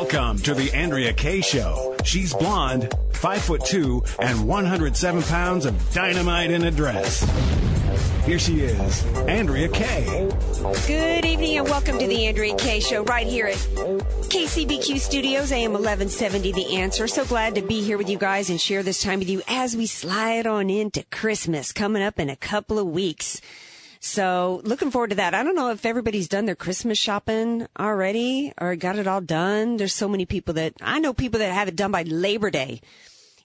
Welcome to the Andrea Kaye Show. She's blonde, five foot two, and 107 pounds of dynamite in a dress. Here she is, Andrea Kaye. Good evening and welcome to the Andrea Kaye Show right here at KCBQ Studios, AM 1170 The Answer. So glad to be here with you guys and share this time with you as we slide on into Christmas coming up in a couple of weeks. So looking forward to that. I don't know if everybody's done their Christmas shopping already or got it all done. There's so many people that I know people that have it done by Labor Day.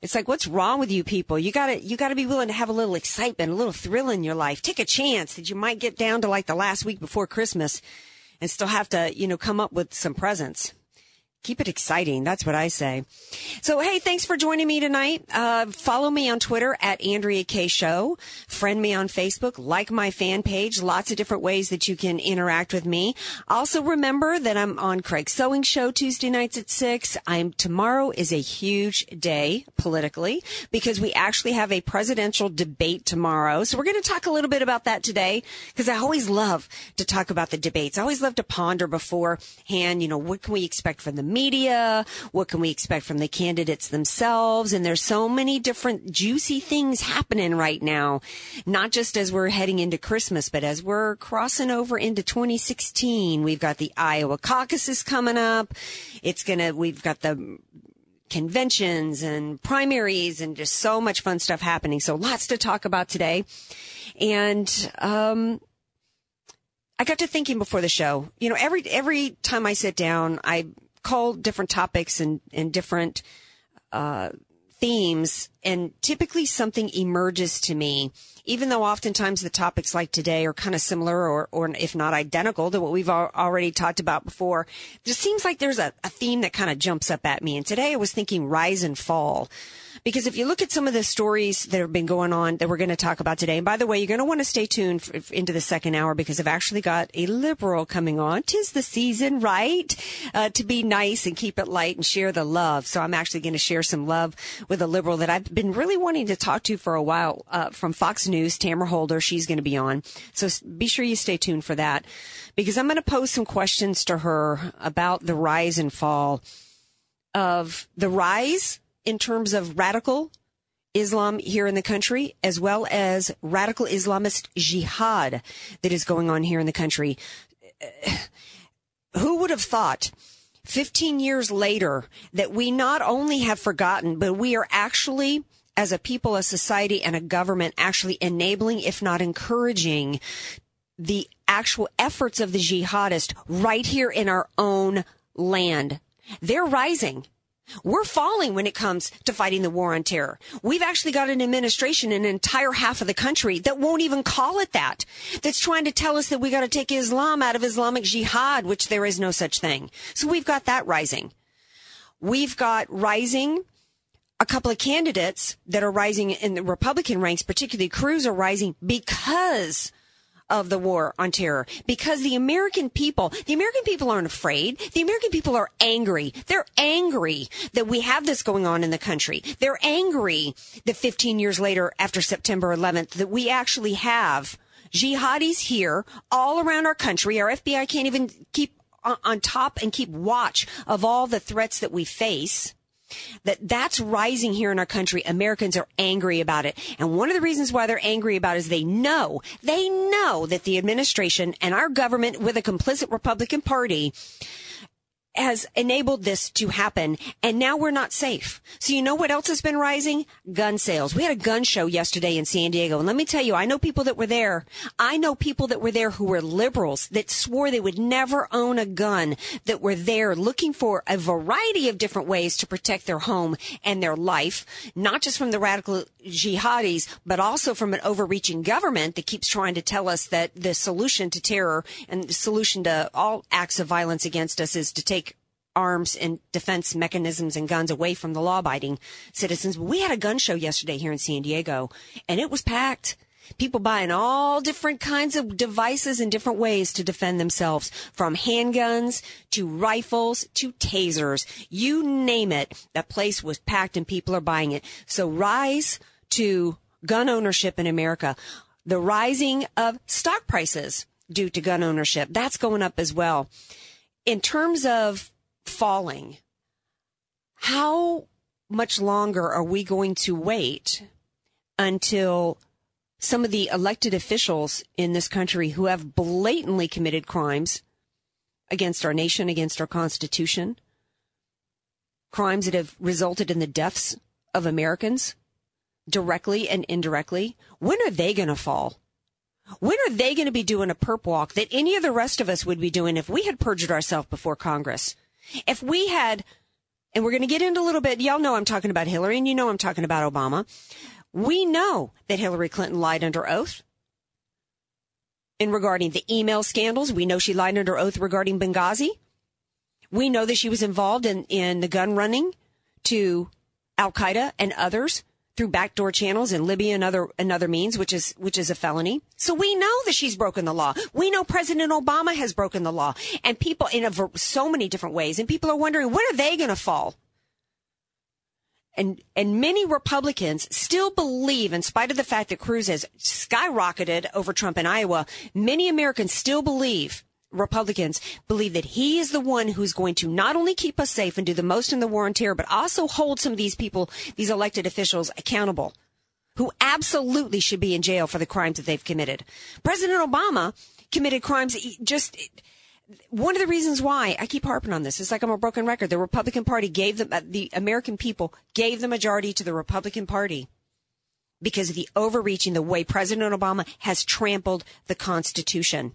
It's like, what's wrong with you people? You gotta, you gotta be willing to have a little excitement, a little thrill in your life. Take a chance that you might get down to like the last week before Christmas and still have to, you know, come up with some presents keep it exciting. That's what I say. So, hey, thanks for joining me tonight. Uh, follow me on Twitter at Andrea Kaye Show. Friend me on Facebook. Like my fan page. Lots of different ways that you can interact with me. Also remember that I'm on Craig Sewing Show Tuesday nights at six. I'm tomorrow is a huge day politically because we actually have a presidential debate tomorrow. So we're going to talk a little bit about that today because I always love to talk about the debates. I always love to ponder beforehand, you know, what can we expect from the media? What can we expect from the candidates themselves? And there's so many different juicy things happening right now, not just as we're heading into Christmas, but as we're crossing over into 2016. We've got the Iowa caucuses coming up. It's gonna, we've got the conventions and primaries and just so much fun stuff happening. So lots to talk about today. And, um, I got to thinking before the show, you know, every, every time I sit down, I call different topics and, and different, uh, themes and typically something emerges to me, even though oftentimes the topics like today are kind of similar or, or if not identical to what we've already talked about before. It just seems like there's a, a theme that kind of jumps up at me. And today I was thinking rise and fall. Because if you look at some of the stories that have been going on that we're going to talk about today, and by the way, you're going to want to stay tuned f- into the second hour because I've actually got a liberal coming on. Tis the season, right? Uh, to be nice and keep it light and share the love. So I'm actually going to share some love with a liberal that I've been really wanting to talk to for a while uh, from Fox News, Tamara Holder. She's going to be on. So be sure you stay tuned for that because I'm going to pose some questions to her about the rise and fall of the rise in terms of radical Islam here in the country, as well as radical Islamist jihad that is going on here in the country. Who would have thought 15 years later that we not only have forgotten, but we are actually as a people, a society, and a government actually enabling, if not encouraging, the actual efforts of the jihadists right here in our own land. They're rising. We're falling when it comes to fighting the war on terror. We've actually got an administration, in an entire half of the country that won't even call it that. That's trying to tell us that we got to take Islam out of Islamic jihad, which there is no such thing. So we've got that rising. We've got rising a couple of candidates that are rising in the Republican ranks, particularly Cruz, are rising because of the war on terror because the American people, the American people aren't afraid. The American people are angry. They're angry that we have this going on in the country. They're angry that 15 years later after September 11th that we actually have jihadis here all around our country. Our FBI can't even keep on top and keep watch of all the threats that we face that that's rising here in our country. Americans are angry about it. And one of the reasons why they're angry about it is they know, they know that the administration and our government with a complicit Republican party has enabled this to happen and now we're not safe. So you know what else has been rising? Gun sales. We had a gun show yesterday in San Diego and let me tell you, I know people that were there. I know people that were there who were liberals that swore they would never own a gun that were there looking for a variety of different ways to protect their home and their life, not just from the radical jihadis, but also from an overreaching government that keeps trying to tell us that the solution to terror and the solution to all acts of violence against us is to take arms and defense mechanisms and guns away from the law abiding citizens. We had a gun show yesterday here in San Diego and it was packed. People buying all different kinds of devices and different ways to defend themselves, from handguns to rifles to tasers. You name it. That place was packed and people are buying it. So rise to gun ownership in America. The rising of stock prices due to gun ownership, that's going up as well. In terms of falling, how much longer are we going to wait until some of the elected officials in this country who have blatantly committed crimes against our nation, against our Constitution, crimes that have resulted in the deaths of Americans directly and indirectly, when are they going to fall? When are they going to be doing a perp walk that any of the rest of us would be doing if we had perjured ourselves before Congress? If we had, and we're going to get into a little bit, y'all know I'm talking about Hillary and you know I'm talking about Obama. We know that Hillary Clinton lied under oath in regarding the email scandals. We know she lied under oath regarding Benghazi. We know that she was involved in, in the gun running to Al Qaeda and others through backdoor channels in Libya and other and other means, which is which is a felony. So we know that she's broken the law. We know President Obama has broken the law, and people in a, so many different ways. And people are wondering when are they going to fall? and and many Republicans still believe, in spite of the fact that Cruz has skyrocketed over Trump in Iowa, many Americans still believe. Republicans believe that he is the one who's going to not only keep us safe and do the most in the war on terror, but also hold some of these people, these elected officials accountable who absolutely should be in jail for the crimes that they've committed. President Obama committed crimes just one of the reasons why I keep harping on this is like I'm a broken record. The Republican Party gave them, uh, the American people gave the majority to the Republican Party because of the overreaching, the way President Obama has trampled the Constitution.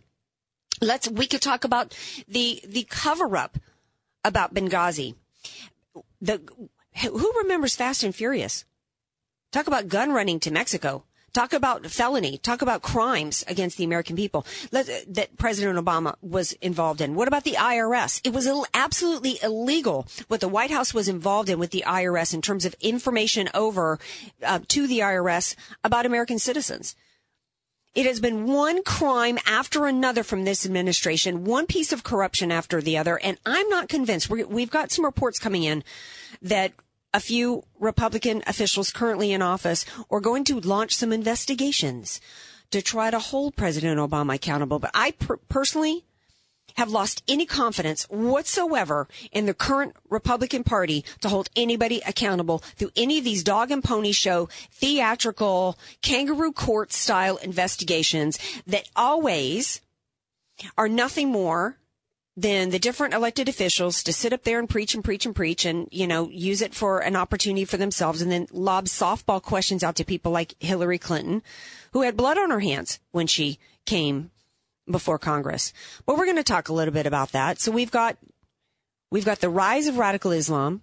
Let's, we could talk about the, the cover up about Benghazi. The, who remembers Fast and Furious? Talk about gun running to Mexico. Talk about felony. Talk about crimes against the American people that President Obama was involved in. What about the IRS? It was absolutely illegal what the White House was involved in with the IRS in terms of information over uh, to the IRS about American citizens. It has been one crime after another from this administration, one piece of corruption after the other, and I'm not convinced. we have got some reports coming in that a few Republican officials currently in office are going to launch some investigations to try to hold President Obama accountable. But I per- personally have lost any confidence whatsoever in the current Republican Party to hold anybody accountable through any of these dog and pony show theatrical kangaroo court style investigations that always are nothing more than the different elected officials to sit up there and preach and preach and preach and, you know, use it for an opportunity for themselves and then lob softball questions out to people like Hillary Clinton, who had blood on her hands when she came before Congress. But we're going to talk a little bit about that. So we've got, we've got the rise of radical Islam.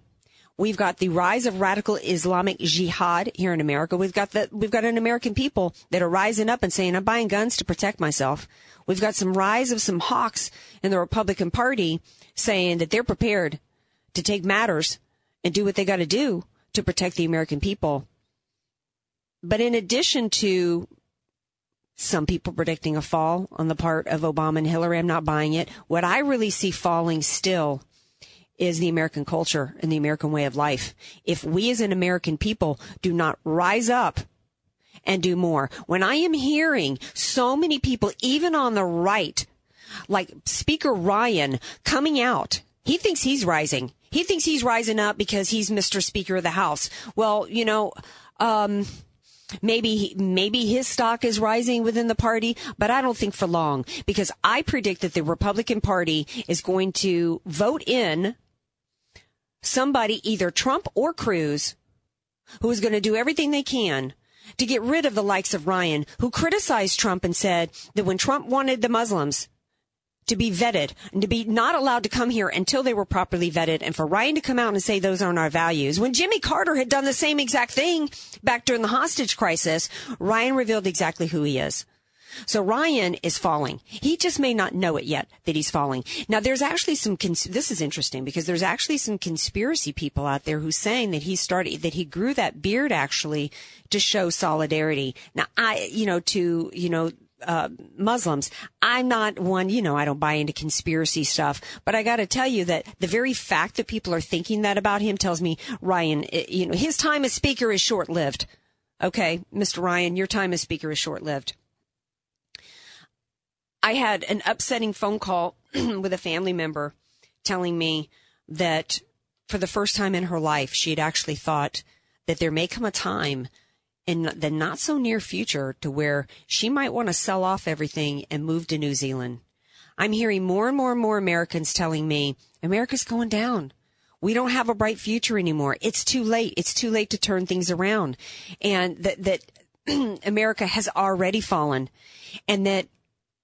We've got the rise of radical Islamic jihad here in America. We've got the, we've got an American people that are rising up and saying, I'm buying guns to protect myself. We've got some rise of some hawks in the Republican Party saying that they're prepared to take matters and do what they got to do to protect the American people. But in addition to some people predicting a fall on the part of Obama and Hillary, I'm not buying it. What I really see falling still is the American culture and the American way of life. If we as an American people do not rise up and do more. When I am hearing so many people, even on the right, like Speaker Ryan coming out, he thinks he's rising. He thinks he's rising up because he's Mr. Speaker of the House. Well, you know, um, maybe maybe his stock is rising within the party, but I don't think for long because I predict that the Republican Party is going to vote in somebody, either Trump or Cruz, who is going to do everything they can to get rid of the likes of Ryan, who criticized Trump and said that when Trump wanted the Muslims to be vetted and to be not allowed to come here until they were properly vetted and for Ryan to come out and say those aren't our values. When Jimmy Carter had done the same exact thing back during the hostage crisis, Ryan revealed exactly who he is. So Ryan is falling. He just may not know it yet that he's falling. Now there's actually some, cons- this is interesting because there's actually some conspiracy people out there who's saying that he started, that he grew that beard actually to show solidarity. Now I, you know, to, you know, uh, Muslims. I'm not one, you know, I don't buy into conspiracy stuff, but I got to tell you that the very fact that people are thinking that about him tells me Ryan, it, you know, his time as speaker is short lived. Okay, Mr. Ryan, your time as speaker is short lived. I had an upsetting phone call with a family member telling me that for the first time in her life, she had actually thought that there may come a time in the not so near future to where she might want to sell off everything and move to New Zealand. I'm hearing more and more and more Americans telling me America's going down. We don't have a bright future anymore. It's too late. It's too late to turn things around. And that, that America has already fallen and that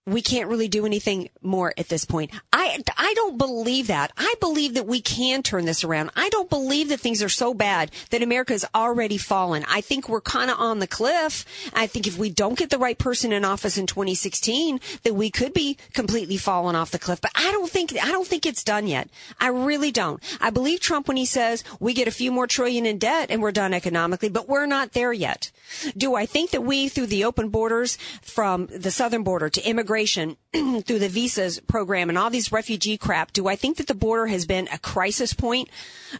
we can't really do anything more at this point. I, I don't believe that. I believe that we can turn this around. I don't believe that things are so bad that America has already fallen. I think we're kind of on the cliff. I think if we don't get the right person in office in 2016, that we could be completely fallen off the cliff. But I don't think, I don't think it's done yet. I really don't. I believe Trump when he says we get a few more trillion in debt and we're done economically, but we're not there yet. Do I think that we, through the open borders from the southern border to immigration, through the visas program and all these refugee crap, do I think that the border has been a crisis point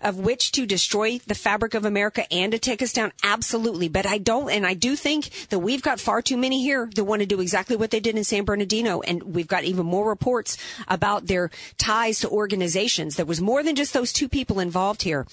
of which to destroy the fabric of America and to take us down? Absolutely. But I don't, and I do think that we've got far too many here that want to do exactly what they did in San Bernardino. And we've got even more reports about their ties to organizations. There was more than just those two people involved here.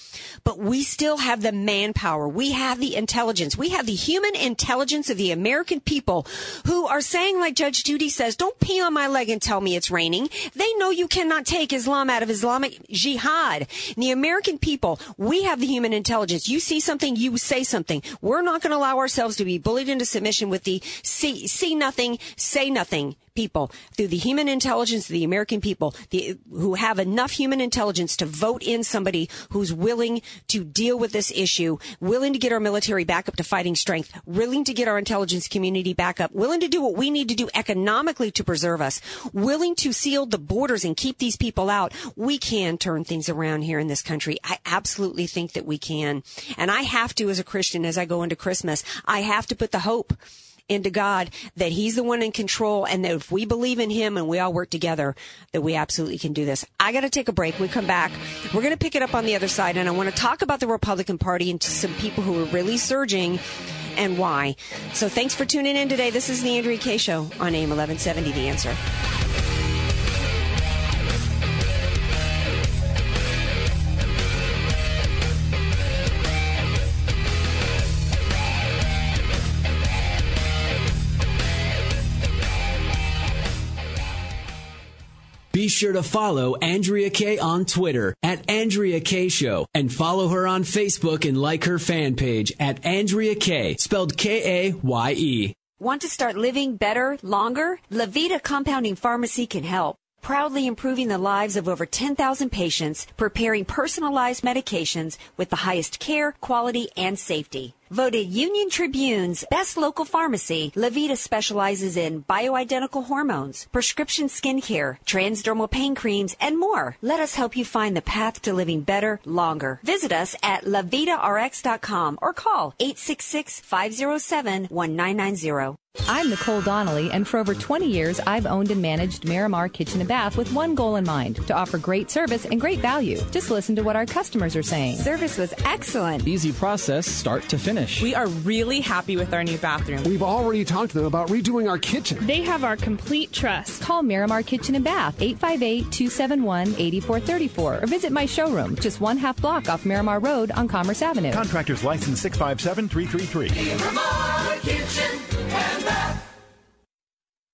But we still have the manpower. We have the intelligence. We have the human intelligence of the American people who are saying, like Judge Judy says, don't pee on my leg and tell me it's raining. They know you cannot take Islam out of Islamic jihad. And the American people, we have the human intelligence. You see something, you say something. We're not going to allow ourselves to be bullied into submission with the see, see nothing, say nothing people through the human intelligence of the American people the, who have enough human intelligence to vote in somebody who's willing to deal with this issue, willing to get our military back up to fighting strength, willing to get our intelligence community back up, willing to do what we need to do economically to preserve us, willing to seal the borders and keep these people out. We can turn things around here in this country. I absolutely think that we can. And I have to, as a Christian, as I go into Christmas, I have to put the hope into God that He's the one in control and that if we believe in Him and we all work together, that we absolutely can do this. I got to take a break. We come back. We're going to pick it up on the other side and I want to talk about the Republican Party and some people who are really surging and why. So thanks for tuning in today. This is the Andrea Kaye Show on AM 1170 The Answer. Be sure to follow Andrea Kaye on Twitter at Andrea Kaye Show and follow her on Facebook and like her fan page at Andrea Kaye, spelled K A Y E. Want to start living better, longer? Levita Compounding Pharmacy can help. Proudly improving the lives of over 10,000 patients, preparing personalized medications with the highest care, quality, and safety. Voted Union Tribune's best local pharmacy, Levita specializes in bioidentical hormones, prescription skincare, transdermal pain creams, and more. Let us help you find the path to living better, longer. Visit us at levitarx.com or call 866-507-1990. I'm Nicole Donnelly, and for over 20 years, I've owned and managed Miramar Kitchen and Bath with one goal in mind to offer great service and great value. Just listen to what our customers are saying. Service was excellent. Easy process, start to finish. We are really happy with our new bathroom. We've already talked to them about redoing our kitchen. They have our complete trust. Call Miramar Kitchen and Bath, 858 271 8434, or visit my showroom, just one half block off Miramar Road on Commerce Avenue. Contractors license 657 333. Miramar Kitchen and Bath.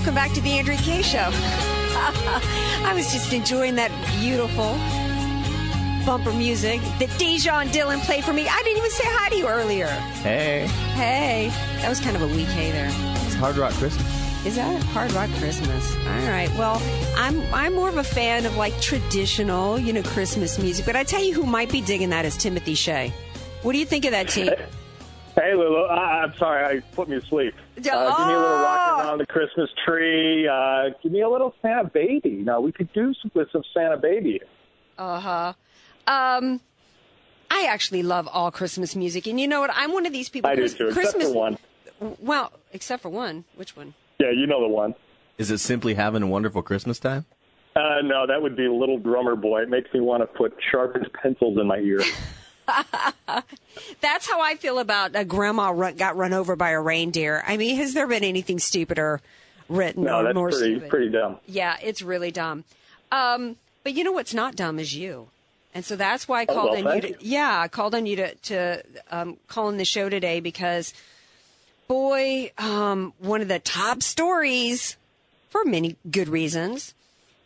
Welcome back to the Andrea Kaye Show. I was just enjoying that beautiful bumper music that Dejan Dylan played for me. I didn't even say hi to you earlier. Hey. Hey. That was kind of a weak hey there. It's Hard Rock Christmas. Is that Hard Rock Christmas? All right. Well, I'm I'm more of a fan of like traditional, you know, Christmas music. But I tell you, who might be digging that is Timothy Shea. What do you think of that, team? Hey, Lulu. I, I'm sorry, I put me to sleep. Uh, give me a little rocking around the Christmas tree. Uh, give me a little Santa Baby. Now we could do some, with some Santa Baby. Uh huh. Um, I actually love all Christmas music, and you know what? I'm one of these people. I do Chris- too, except Christmas for one. Well, except for one. Which one? Yeah, you know the one. Is it simply having a wonderful Christmas time? Uh, no, that would be Little Drummer Boy. It makes me want to put sharpened pencils in my ear. That's how I feel about a grandma run, got run over by a reindeer. I mean, has there been anything stupider written No, or that's more pretty stupid? pretty dumb. Yeah, it's really dumb. Um, but you know what's not dumb is you. And so that's why I Oh, called well, on you to yeah, I called on you to to um, call in the show today because boy, um, one of the top stories for many good reasons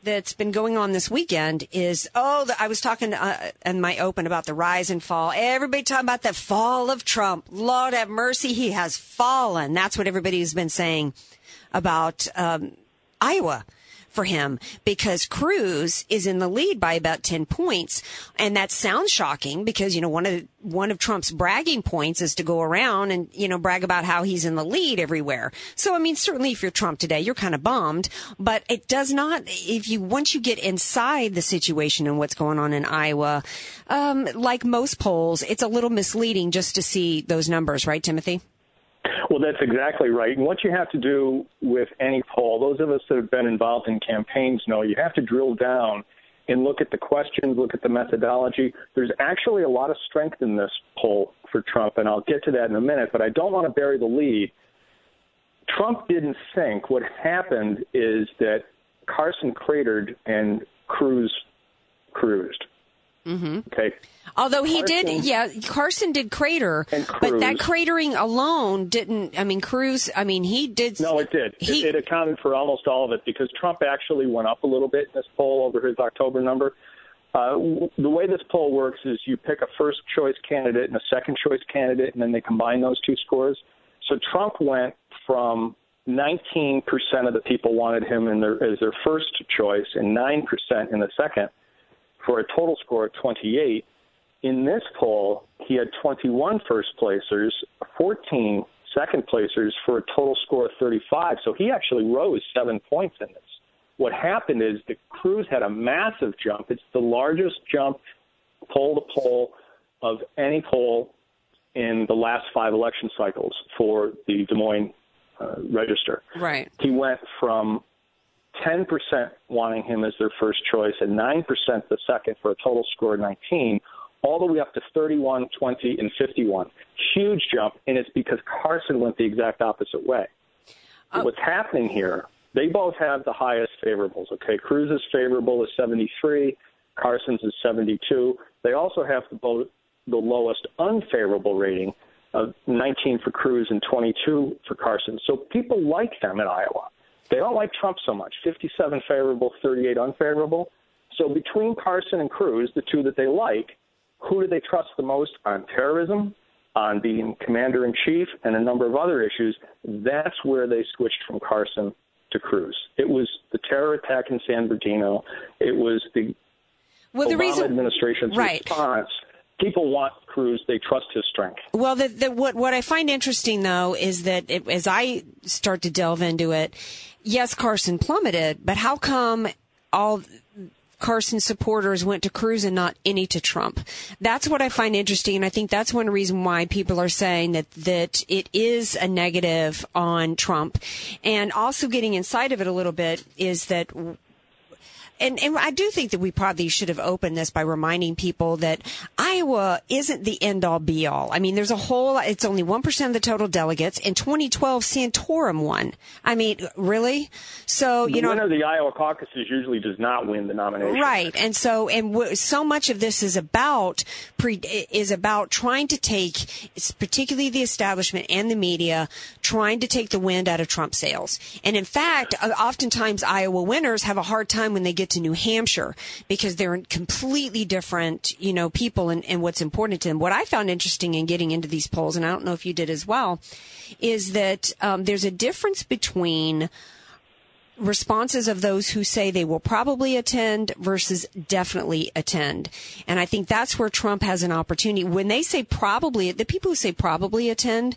that's been going on this weekend is oh the, I was talking uh, in my open about the rise and fall. Everybody talking about the fall of Trump. Lord have mercy, he has fallen. That's what everybody's been saying about um, Iowa for him because Cruz is in the lead by about 10 points. And that sounds shocking because, you know, one of, one of Trump's bragging points is to go around and, you know, brag about how he's in the lead everywhere. So, I mean, certainly if you're Trump today, you're kind of bummed, but it does not, if you, once you get inside the situation and what's going on in Iowa, um, like most polls, it's a little misleading just to see those numbers, right, Timothy? Well, that's exactly right. And what you have to do with any poll, those of us that have been involved in campaigns know you have to drill down and look at the questions, look at the methodology. There's actually a lot of strength in this poll for Trump, and I'll get to that in a minute, but I don't want to bury the lead. Trump didn't sink. What happened is that Carson cratered and Cruz cruised. Mm-hmm. Okay. Although he Carson- did, yeah, Carson did crater, And but that cratering alone didn't. I mean, Cruz. I mean, he did. No, it did. He- it, it accounted for almost all of it because Trump actually went up a little bit in this poll over his October number. Uh, w- the way this poll works is you pick a first choice candidate and a second choice candidate, and then they combine those two scores. So Trump went from 19% of the people wanted him in their, as their first choice and 9% in the second for a total score of 28. In this poll, he had 21 first placers, 14 second placers for a total score of 35. So he actually rose seven points in this. What happened is that Cruz had a massive jump. It's the largest jump poll to poll of any poll in the last five election cycles for the Des Moines uh, Register. Right. He went from 10% wanting him as their first choice and 9% the second for a total score of 19, all the way up to 31, 20, and 51. Huge jump, and it's because Carson went the exact opposite way. Uh, What's happening here, they both have the highest favorables, okay? Cruz is favorable is 73, Carson's is 72. They also have the, both, the lowest unfavorable rating of 19 for Cruz and 22 for Carson. So people like them in Iowa. They don't like Trump so much. 57 favorable, 38 unfavorable. So between Carson and Cruz, the two that they like, who do they trust the most on terrorism, on being commander in chief, and a number of other issues? That's where they switched from Carson to Cruz. It was the terror attack in San Bernardino. It was the Well, the Obama reason- administration's right. response. People want Cruz. They trust his strength. Well, the, the, what what I find interesting though is that it, as I start to delve into it, yes, Carson plummeted, but how come all Carson supporters went to Cruz and not any to Trump? That's what I find interesting, and I think that's one reason why people are saying that that it is a negative on Trump, and also getting inside of it a little bit is that and, and I do think that we probably should have opened this by reminding people that Iowa isn't the end all be all. I mean, there's a whole, it's only 1% of the total delegates. In 2012, Santorum won. I mean, really? So, you the know. winner of the Iowa caucuses usually does not win the nomination. Right. And so, and w- so much of this is about, pre- is about trying to take, it's particularly the establishment and the media, trying to take the wind out of Trump sails. And in fact, oftentimes Iowa winners have a hard time when they get to New Hampshire because they're completely different, you know, people and, and what's important to them. What I found interesting in getting into these polls, and I don't know if you did as well, is that um, there's a difference between responses of those who say they will probably attend versus definitely attend. And I think that's where Trump has an opportunity. When they say probably, the people who say probably attend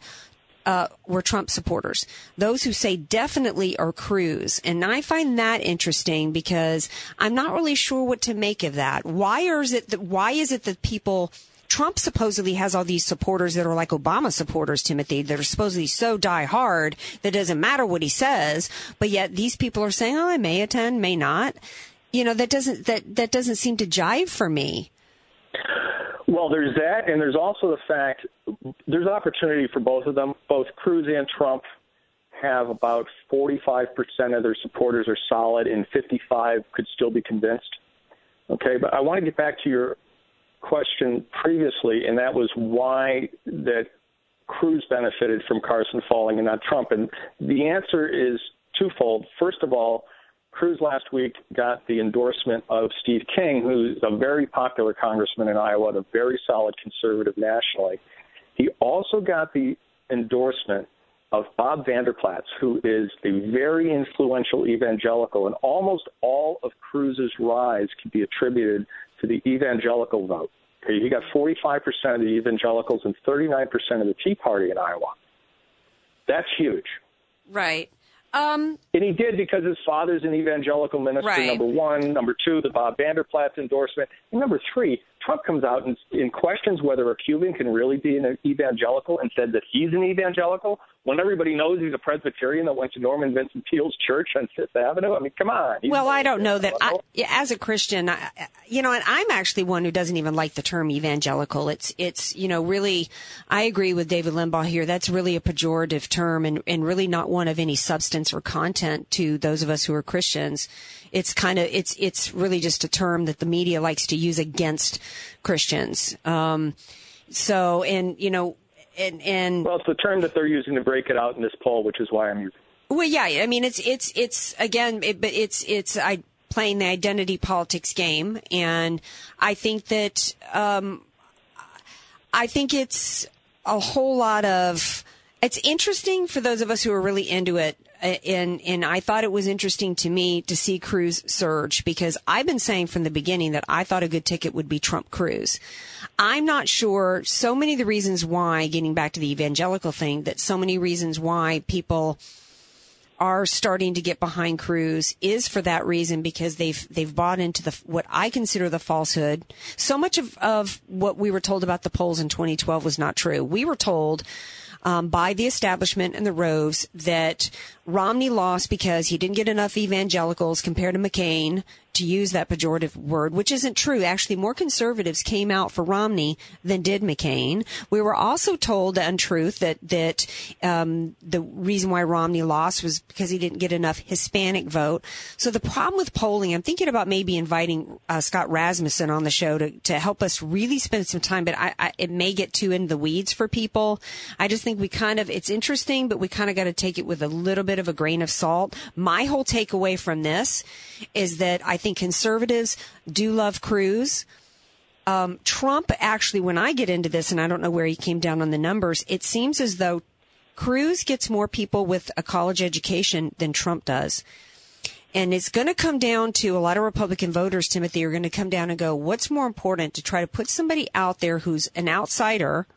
uh, were Trump supporters. Those who say definitely are Cruz. And I find that interesting because I'm not really sure what to make of that. Why is it that, why is it that people Trump supposedly has all these supporters that are like Obama supporters, Timothy, that are supposedly so die hard that it doesn't matter what he says, but yet these people are saying, "Oh, I may attend, may not." You know, that doesn't that that doesn't seem to jive for me. Well, there's that, and there's also the fact there's opportunity for both of them. Both Cruz and Trump have about 45% of their supporters are solid, and 55 could still be convinced. Okay, but I want to get back to your question previously, and that was why that Cruz benefited from Carson falling and not Trump. And the answer is twofold. First of all, Cruz last week got the endorsement of Steve King, who's a very popular congressman in Iowa and a very solid conservative nationally. He also got the endorsement of Bob Vander Plaats, who is a very influential evangelical, and almost all of Cruz's rise can be attributed to the evangelical vote. He got 45% of the evangelicals and 39% of the Tea Party in Iowa. That's huge. Right. Um, and he did because his father's an evangelical minister, right. number one. Number two, the Bob Vander Plaats endorsement. And number three, Trump comes out and, and questions whether a Cuban can really be an evangelical and said that he's an evangelical when everybody knows he's a Presbyterian that went to Norman Vincent Peale's church on Fifth Avenue. I mean, come on. Well, I don't know that. I, as a Christian, I, you know, and I'm actually one who doesn't even like the term evangelical. It's, it's, you know, really, I agree with David Limbaugh here. That's really a pejorative term and, and really not one of any substance or content to those of us who are Christians. It's kind of, it's, it's really just a term that the media likes to use against Christians. Um, so, and, you know, and, and well, it's the term that they're using to break it out in this poll, which is why I'm using. Well, yeah, I mean, it's it's it's again, it, but it's it's I playing the identity politics game, and I think that um, I think it's a whole lot of. It's interesting for those of us who are really into it Uh, and and I thought it was interesting to me to see Cruz surge because I've been saying from the beginning that I thought a good ticket would be Trump Cruz. I'm not sure so many of the reasons why getting back to the evangelical thing that so many reasons why people are starting to get behind Cruz is for that reason because they've they've bought into the what I consider the falsehood. So much of of what we were told about the polls in 2012 was not true. We were told um, by the establishment and the Roves that Romney lost because he didn't get enough evangelicals compared to McCain to use that pejorative word, which isn't true. Actually, more conservatives came out for Romney than did McCain. We were also told the untruth that that um, the reason why Romney lost was because he didn't get enough Hispanic vote. So the problem with polling, I'm thinking about maybe inviting uh, Scott Rasmussen on the show to to help us really spend some time, but I, I, it may get too in the weeds for people. I just think we kind of it's interesting, but we kind of got to take it with a little bit of a grain of salt. My whole takeaway from this is that I think conservatives do love Cruz. Um, Trump actually, when I get into this, and I don't know where he came down on the numbers, it seems as though Cruz gets more people with a college education than Trump does. And it's going to come down to a lot of Republican voters, Timothy, are going to come down and go, what's more important to try to put somebody out there who's an outsider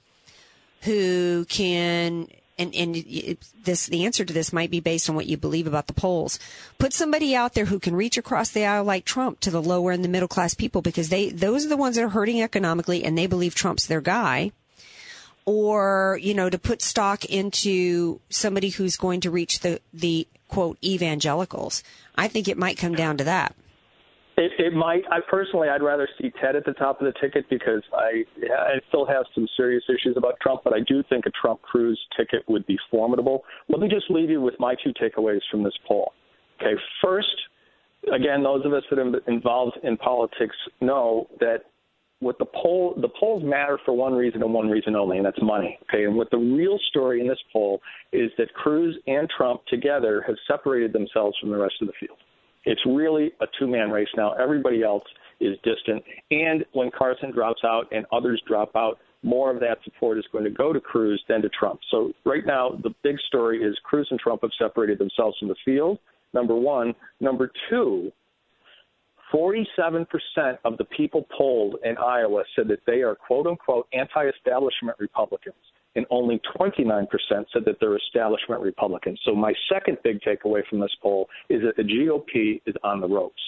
who can and, and this, the answer to this might be based on what you believe about the polls. Put somebody out there who can reach across the aisle like Trump to the lower and the middle class people because they, those are the ones that are hurting economically and they believe Trump's their guy. Or, you know, to put stock into somebody who's going to reach the, the quote evangelicals. I think it might come down to that. It, it might. I personally, I'd rather see Ted at the top of the ticket because I, I still have some serious issues about Trump, but I do think a Trump Cruz ticket would be formidable. Let me just leave you with my two takeaways from this poll. Okay, first, again, those of us that are involved in politics know that what the poll the polls matter for one reason and one reason only, and that's money. Okay, and what the real story in this poll is that Cruz and Trump together have separated themselves from the rest of the field. It's really a two man race now. Everybody else is distant, and when Carson drops out and others drop out, more of that support is going to go to Cruz than to Trump. So right now, the big story is Cruz and Trump have separated themselves from the field. Number one. Number two, 47% of the people polled in Iowa said that they are quote unquote anti establishment Republicans, and only 29% said that they're establishment Republicans. So, my second big takeaway from this poll is that the GOP is on the ropes.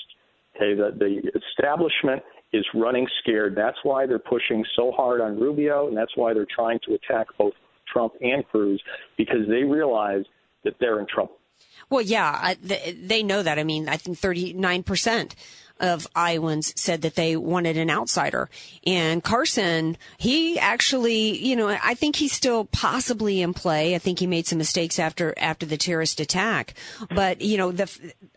Okay, the, the establishment is running scared. That's why they're pushing so hard on Rubio, and that's why they're trying to attack both Trump and Cruz because they realize that they're in trouble. Well, yeah, they know that. I mean, I think 39% of Iowans said that they wanted an outsider. And Carson, he actually, you know, I think he's still possibly in play. I think he made some mistakes after after the terrorist attack. But, you know, the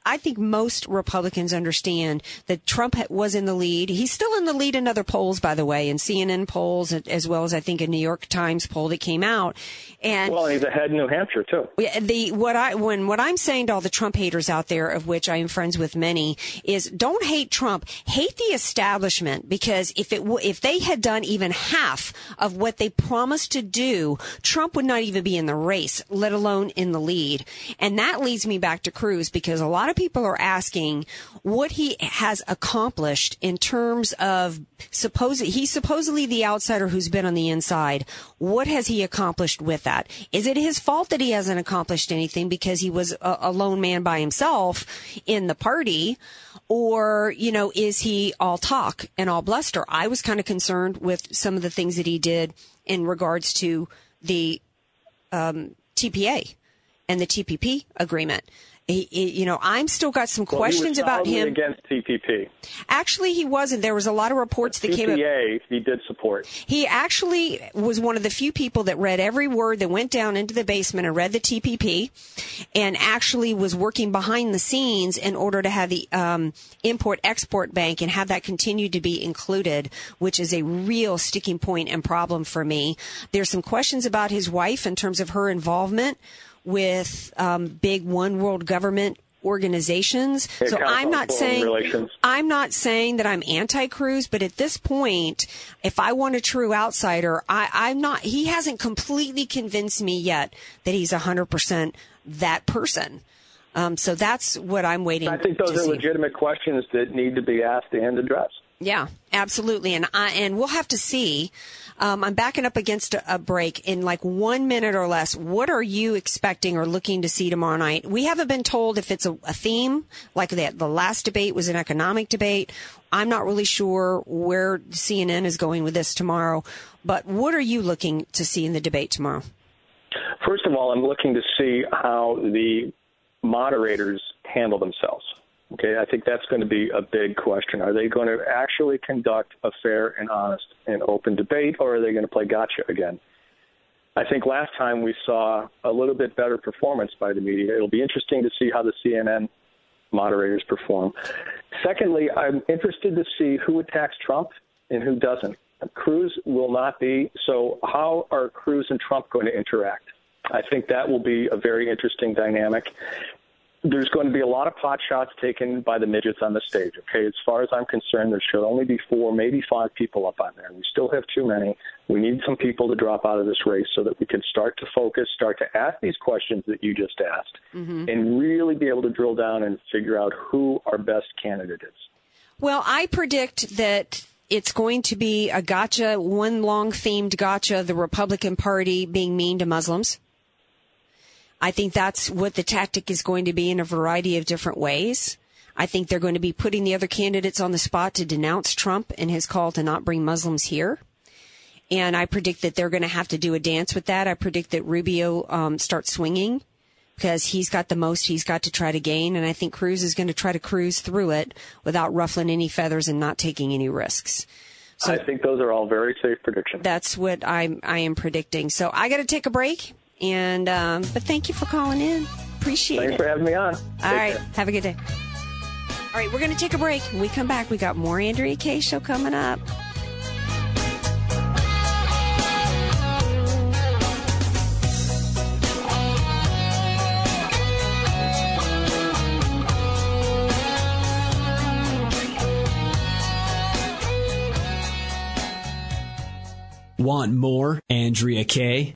I think most Republicans understand that Trump was in the lead. He's still in the lead in other polls, by the way, in CNN polls, as well as I think a New York Times poll that came out. And well, he's ahead in New Hampshire too. The what I when what I'm saying to all the Trump haters out there, of which I am friends with many, is don't hate Trump, hate the establishment because if it if they had done even half of what they promised to do, Trump would not even be in the race, let alone in the lead. And that leads me back to Cruz because a lot of people are asking what he has accomplished in terms of suppose he's supposedly the outsider who's been on the inside. What has he accomplished with that? Is it his fault that he hasn't accomplished anything because he was a, a lone man by himself in the party? Or, you know, is he all talk and all bluster? I was kind of concerned with some of the things that he did in regards to the um, TPA and the TPP agreement. He, he, you know, I'm still got some well, questions about him. Against TPP. Actually, he wasn't. There was a lot of reports that came. TPA, he did support. He actually was one of the few people that read every word that went down into the basement and read the TPP, and actually was working behind the scenes in order to have the um, import export bank and have that continue to be included, which is a real sticking point and problem for me. There's some questions about his wife in terms of her involvement with um, big one world government organizations. Yeah, so I'm not saying relations. I'm not saying that I'm anti-Cruz, but at this point, if I want a true outsider, I, I'm not. He hasn't completely convinced me yet that he's 100 percent that person. Um, so that's what I'm waiting. I think those are see. legitimate questions that need to be asked and addressed. Yeah, absolutely, and I, and we'll have to see. Um, I'm backing up against a, a, break in like one minute or less. What are you expecting or looking to see tomorrow night? We haven't been told if it's a, a theme, like that. the last debate was an economic debate. I'm not really sure where CNN is going with this tomorrow, but what are you looking to see in the debate tomorrow? First of all, I'm looking to see how the moderators handle themselves. Okay, I think that's going to be a big question. Are they going to actually conduct a fair and honest and open debate, or are they going to play gotcha again? I think last time we saw a little bit better performance by the media. It'll be interesting to see how the CNN moderators perform. Secondly, I'm interested to see who attacks Trump and who doesn't. Cruz will not be. So, how are Cruz and Trump going to interact? I think that will be a very interesting dynamic there's going to be a lot of pot shots taken by the midgets on the stage. Okay, as far as I'm concerned, there should only be four, maybe five people up on there. We still have too many. We need some people to drop out of this race so that we can start to focus, start to ask these questions that you just asked, mm-hmm. and really be able to drill down and figure out who our best candidate is. Well, I predict that it's going to be a gotcha, one long themed gotcha, the Republican Party being mean to Muslims. I think that's what the tactic is going to be in a variety of different ways. I think they're going to be putting the other candidates on the spot to denounce Trump and his call to not bring Muslims here. And I predict that they're going to have to do a dance with that. I predict that Rubio um, starts swinging because he's got the most he's got to try to gain. And I think Cruz is going to try to cruise through it without ruffling any feathers and not taking any risks. So I think those are all very safe predictions. That's what I'm, I am predicting. So I got to take a break. And, um, but thank you for calling in. Appreciate Thanks it. Thanks for having me on. All Take right. care. Have a good day. All right. We're going to take a break. When we come back, we got more Andrea Kaye show coming up. Want more Andrea Kaye?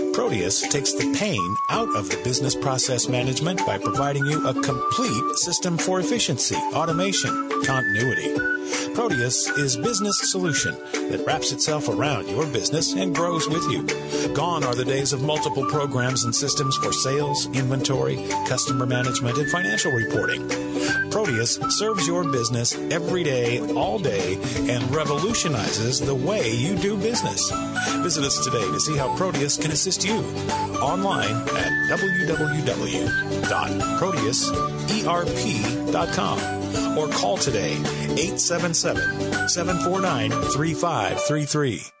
Proteus takes the pain out of the business process management by providing you a complete system for efficiency, automation, continuity. Proteus is business solution that wraps itself around your business and grows with you. Gone are the days of multiple programs and systems for sales, inventory, customer management, and financial reporting. Proteus serves your business every day, all day, and revolutionizes the way you do business. Visit us today to see how Proteus can assist you online at www.proteuserp.com or call today 877 749 3533.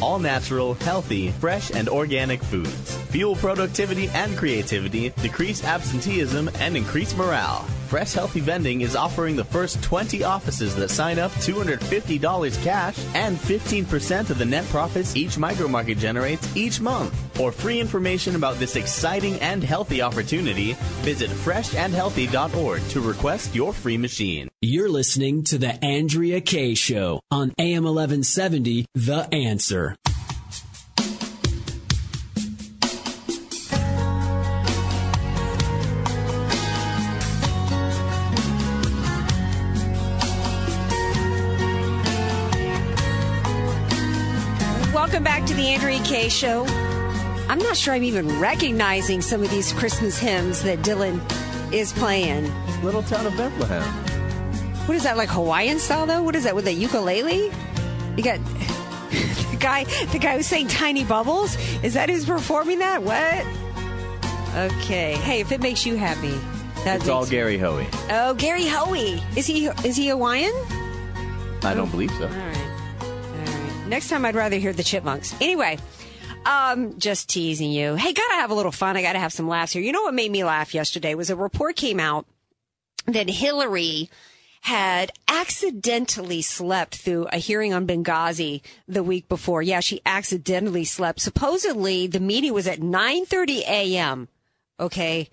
all natural, healthy, fresh, and organic foods. Fuel productivity and creativity, decrease absenteeism, and increase morale. Fresh Healthy Vending is offering the first 20 offices that sign up $250 cash and 15% of the net profits each micromarket generates each month. For free information about this exciting and healthy opportunity, visit freshandhealthy.org to request your free machine. You're listening to the Andrea Kaye Show on AM 1170, The Answer. The Andrea K Show. I'm not sure I'm even recognizing some of these Christmas hymns that Dylan is playing. Little town of Bethlehem. What is that like Hawaiian style though? What is that with a ukulele? You got the guy, the guy who's saying "Tiny Bubbles." Is that who's performing that? What? Okay. Hey, if it makes you happy, that's makes- all Gary Hoey. Oh, Gary Hoey. Is he is he Hawaiian? I don't believe so. All right. Next time, I'd rather hear the Chipmunks. Anyway, um, just teasing you. Hey, gotta have a little fun. I gotta have some laughs here. You know what made me laugh yesterday was a report came out that Hillary had accidentally slept through a hearing on Benghazi the week before. Yeah, she accidentally slept. Supposedly, the meeting was at 9:30 a.m. Okay.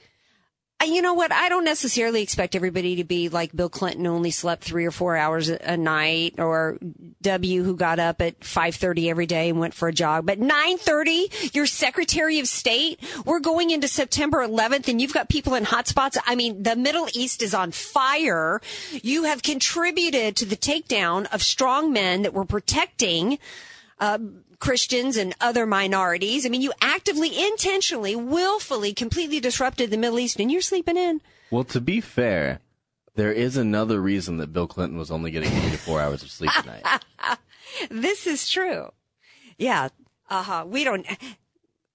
You know what? I don't necessarily expect everybody to be like Bill Clinton, only slept three or four hours a night, or W, who got up at 5:30 every day and went for a jog. But 9:30, your Secretary of State. We're going into September 11th, and you've got people in hotspots. I mean, the Middle East is on fire. You have contributed to the takedown of strong men that were protecting. Uh, Christians and other minorities. I mean, you actively, intentionally, willfully, completely disrupted the Middle East and you're sleeping in. Well, to be fair, there is another reason that Bill Clinton was only getting three to four hours of sleep a night. this is true. Yeah. Uh huh. We don't,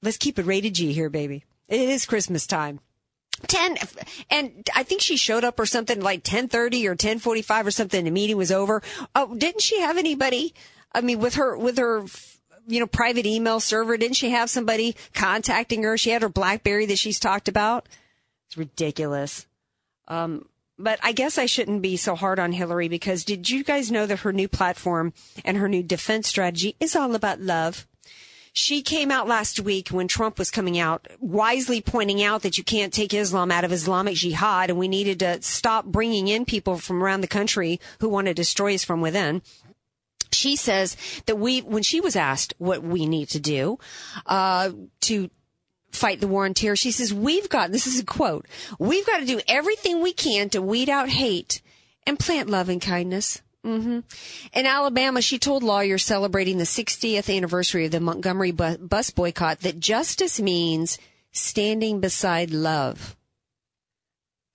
let's keep it rated G here, baby. It is Christmas time. 10 and I think she showed up or something like 10:30 or 10:45 or something the meeting was over. Oh, didn't she have anybody I mean with her with her you know, private email server? Didn't she have somebody contacting her? She had her Blackberry that she's talked about. It's ridiculous. Um, but I guess I shouldn't be so hard on Hillary because did you guys know that her new platform and her new defense strategy is all about love? She came out last week when Trump was coming out, wisely pointing out that you can't take Islam out of Islamic jihad and we needed to stop bringing in people from around the country who want to destroy us from within she says that we, when she was asked what we need to do, uh, to fight the war on terror, she says, we've got, this is a quote, we've got to do everything we can to weed out hate and plant love and kindness. Mm-hmm. In Alabama, she told lawyers celebrating the 60th anniversary of the Montgomery bus boycott that justice means standing beside love.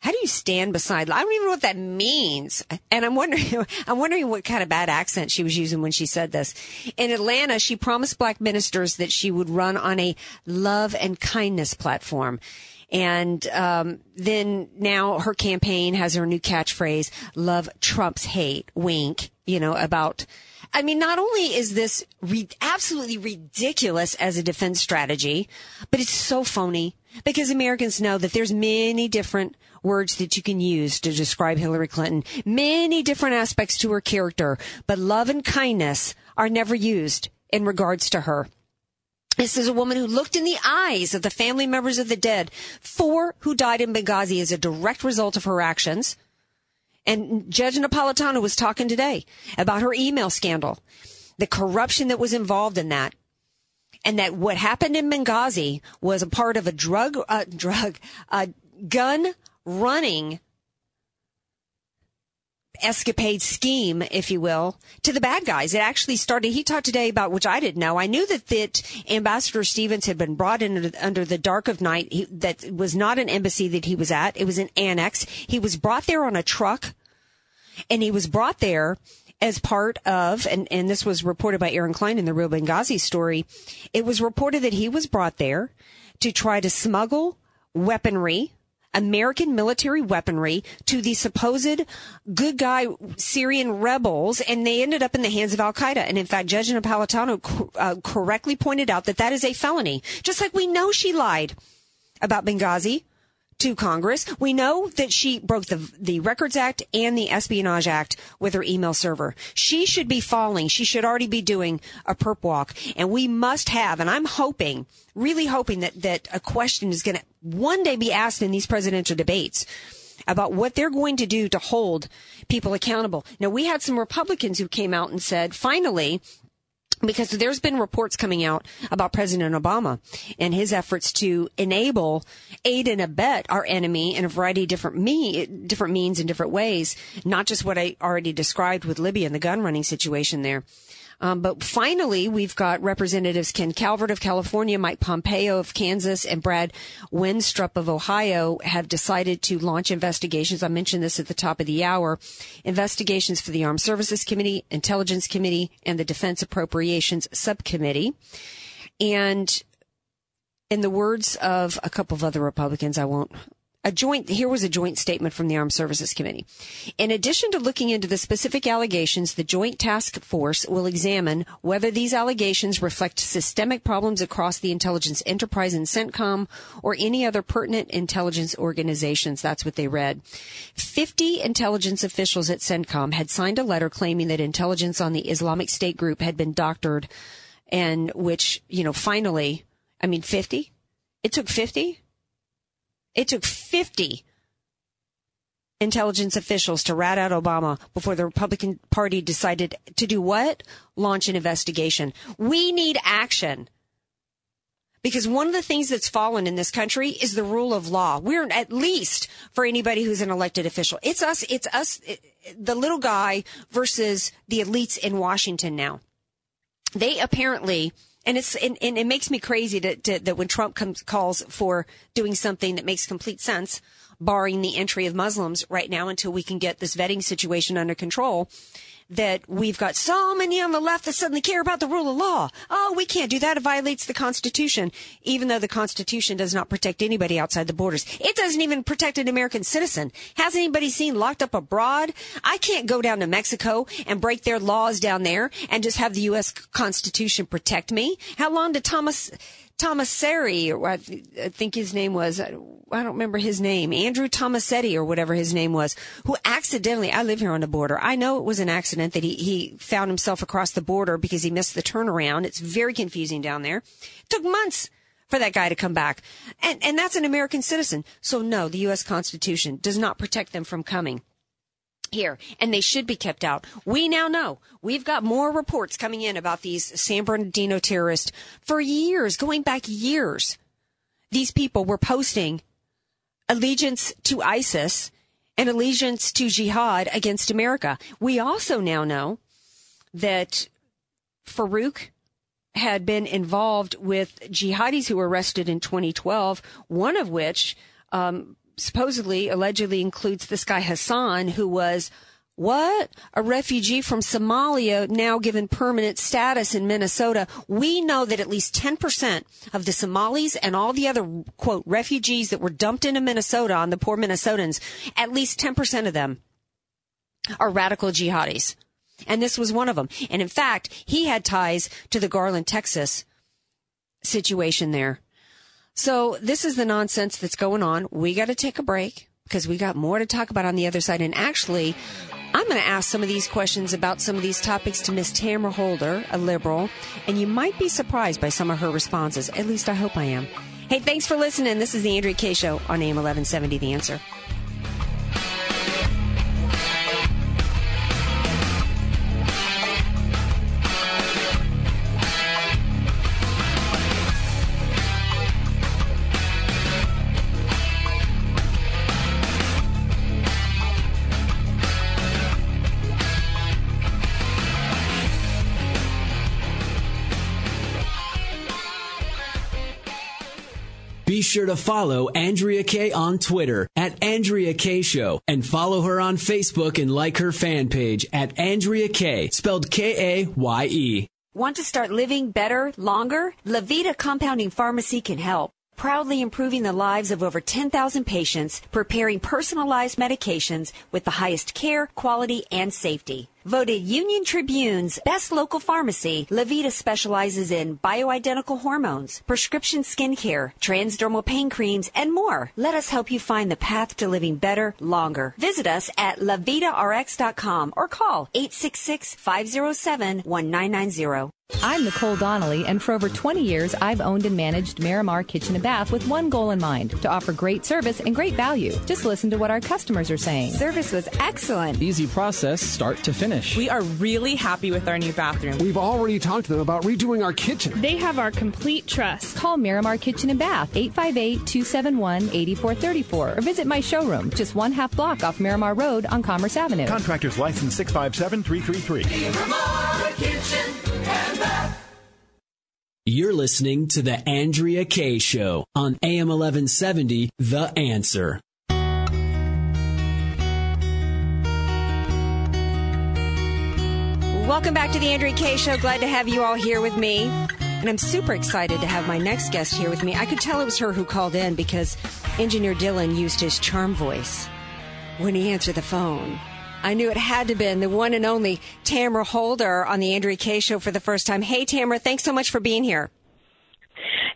How do you stand beside? I don't even know what that means. And I'm wondering, I'm wondering what kind of bad accent she was using when she said this. In Atlanta, she promised black ministers that she would run on a love and kindness platform. And um, then now her campaign has her new catchphrase, "Love trumps hate." Wink. You know about. I mean, not only is this re- absolutely ridiculous as a defense strategy, but it's so phony because Americans know that there's many different words that you can use to describe Hillary Clinton, many different aspects to her character, but love and kindness are never used in regards to her. This is a woman who looked in the eyes of the family members of the dead, four who died in Benghazi as a direct result of her actions. And Judge Napolitano was talking today about her email scandal, the corruption that was involved in that and that what happened in Benghazi was a part of a drug, uh, drug, uh, gun running escapade scheme, if you will, to the bad guys. It actually started, he talked today about, which I didn't know. I knew that, that Ambassador Stevens had been brought in under, the dark of night. He, that was not an embassy that he was at. It was an annex. He was brought there on a truck and he was brought there as part of, and, and this was reported by Aaron Klein in the Real Benghazi story. It was reported that he was brought there to try to smuggle weaponry American military weaponry to the supposed good guy Syrian rebels, and they ended up in the hands of Al Qaeda. And in fact, Judge Napolitano uh, correctly pointed out that that is a felony, just like we know she lied about Benghazi to Congress. We know that she broke the the Records Act and the Espionage Act with her email server. She should be falling. She should already be doing a perp walk. And we must have, and I'm hoping, really hoping that, that a question is going to one day be asked in these presidential debates about what they're going to do to hold people accountable. Now, we had some Republicans who came out and said, finally, because there's been reports coming out about President Obama and his efforts to enable, aid and abet our enemy in a variety of different me, different means and different ways, not just what I already described with Libya and the gun running situation there. Um, but finally, we've got Representatives Ken Calvert of California, Mike Pompeo of Kansas, and Brad Wenstrup of Ohio have decided to launch investigations. I mentioned this at the top of the hour. Investigations for the Armed Services Committee, Intelligence Committee, and the Defense Appropriations Subcommittee. And in the words of a couple of other Republicans, I won't a joint, here was a joint statement from the Armed Services Committee. In addition to looking into the specific allegations, the Joint Task Force will examine whether these allegations reflect systemic problems across the intelligence enterprise in CENTCOM or any other pertinent intelligence organizations. That's what they read. 50 intelligence officials at CENTCOM had signed a letter claiming that intelligence on the Islamic State group had been doctored and which, you know, finally, I mean, 50? It took 50? It took 50 intelligence officials to rat out Obama before the Republican Party decided to do what? Launch an investigation. We need action. Because one of the things that's fallen in this country is the rule of law. We're at least for anybody who's an elected official. It's us, it's us, the little guy versus the elites in Washington now. They apparently and it's and, and it makes me crazy to, to, that when Trump comes calls for doing something that makes complete sense, barring the entry of Muslims right now until we can get this vetting situation under control that we've got so many on the left that suddenly care about the rule of law. Oh, we can't do that. It violates the Constitution, even though the Constitution does not protect anybody outside the borders. It doesn't even protect an American citizen. Has anybody seen locked up abroad? I can't go down to Mexico and break their laws down there and just have the U.S. Constitution protect me. How long did Thomas Tomassetti, or I, think his name was, I don't remember his name, Andrew Tomasetti or whatever his name was, who accidentally, I live here on the border. I know it was an accident that he, he found himself across the border because he missed the turnaround. It's very confusing down there. It took months for that guy to come back. And, and that's an American citizen. So no, the U.S. Constitution does not protect them from coming here and they should be kept out. We now know we've got more reports coming in about these San Bernardino terrorists for years, going back years. These people were posting allegiance to ISIS and allegiance to jihad against America. We also now know that Farook had been involved with jihadis who were arrested in 2012, one of which um, supposedly, allegedly includes this guy Hassan, who was what? A refugee from Somalia now given permanent status in Minnesota. We know that at least 10% of the Somalis and all the other, quote, refugees that were dumped into Minnesota on the poor Minnesotans, at least 10% of them are radical jihadis. And this was one of them. And in fact, he had ties to the Garland, Texas situation there. So this is the nonsense that's going on. We got to take a break because we got more to talk about on the other side. And actually, I'm going to ask some of these questions about some of these topics to Miss Tamara Holder, a liberal, and you might be surprised by some of her responses. At least I hope I am. Hey, thanks for listening. This is the Andrea Kaye Show on AM 1170 The Answer. Sure to follow Andrea Kaye on Twitter at Andrea Kaye Show and follow her on Facebook and like her fan page at Andrea Kaye, spelled K A Y E. Want to start living better, longer? Levita Compounding Pharmacy can help. Proudly improving the lives of over 10,000 patients, preparing personalized medications with the highest care, quality, and safety. Voted Union Tribune's best local pharmacy, Levita specializes in bioidentical hormones, prescription skincare, transdermal pain creams, and more. Let us help you find the path to living better, longer. Visit us at levitarx.com or call 866-507-1990. I'm Nicole Donnelly, and for over 20 years, I've owned and managed Miramar Kitchen and Bath with one goal in mind to offer great service and great value. Just listen to what our customers are saying. Service was excellent. Easy process, start to finish. We are really happy with our new bathroom. We've already talked to them about redoing our kitchen. They have our complete trust. Call Miramar Kitchen and Bath, 858 271 8434, or visit my showroom, just one half block off Miramar Road on Commerce Avenue. Contractors license 657 333. Miramar Kitchen and Bath. You're listening to the Andrea Kaye Show on AM 1170, The Answer. Welcome back to the Andrea Kaye Show. Glad to have you all here with me. And I'm super excited to have my next guest here with me. I could tell it was her who called in because Engineer Dylan used his charm voice when he answered the phone. I knew it had to have been the one and only Tamara Holder on the Andrea Kaye Show for the first time. Hey, Tamara, thanks so much for being here.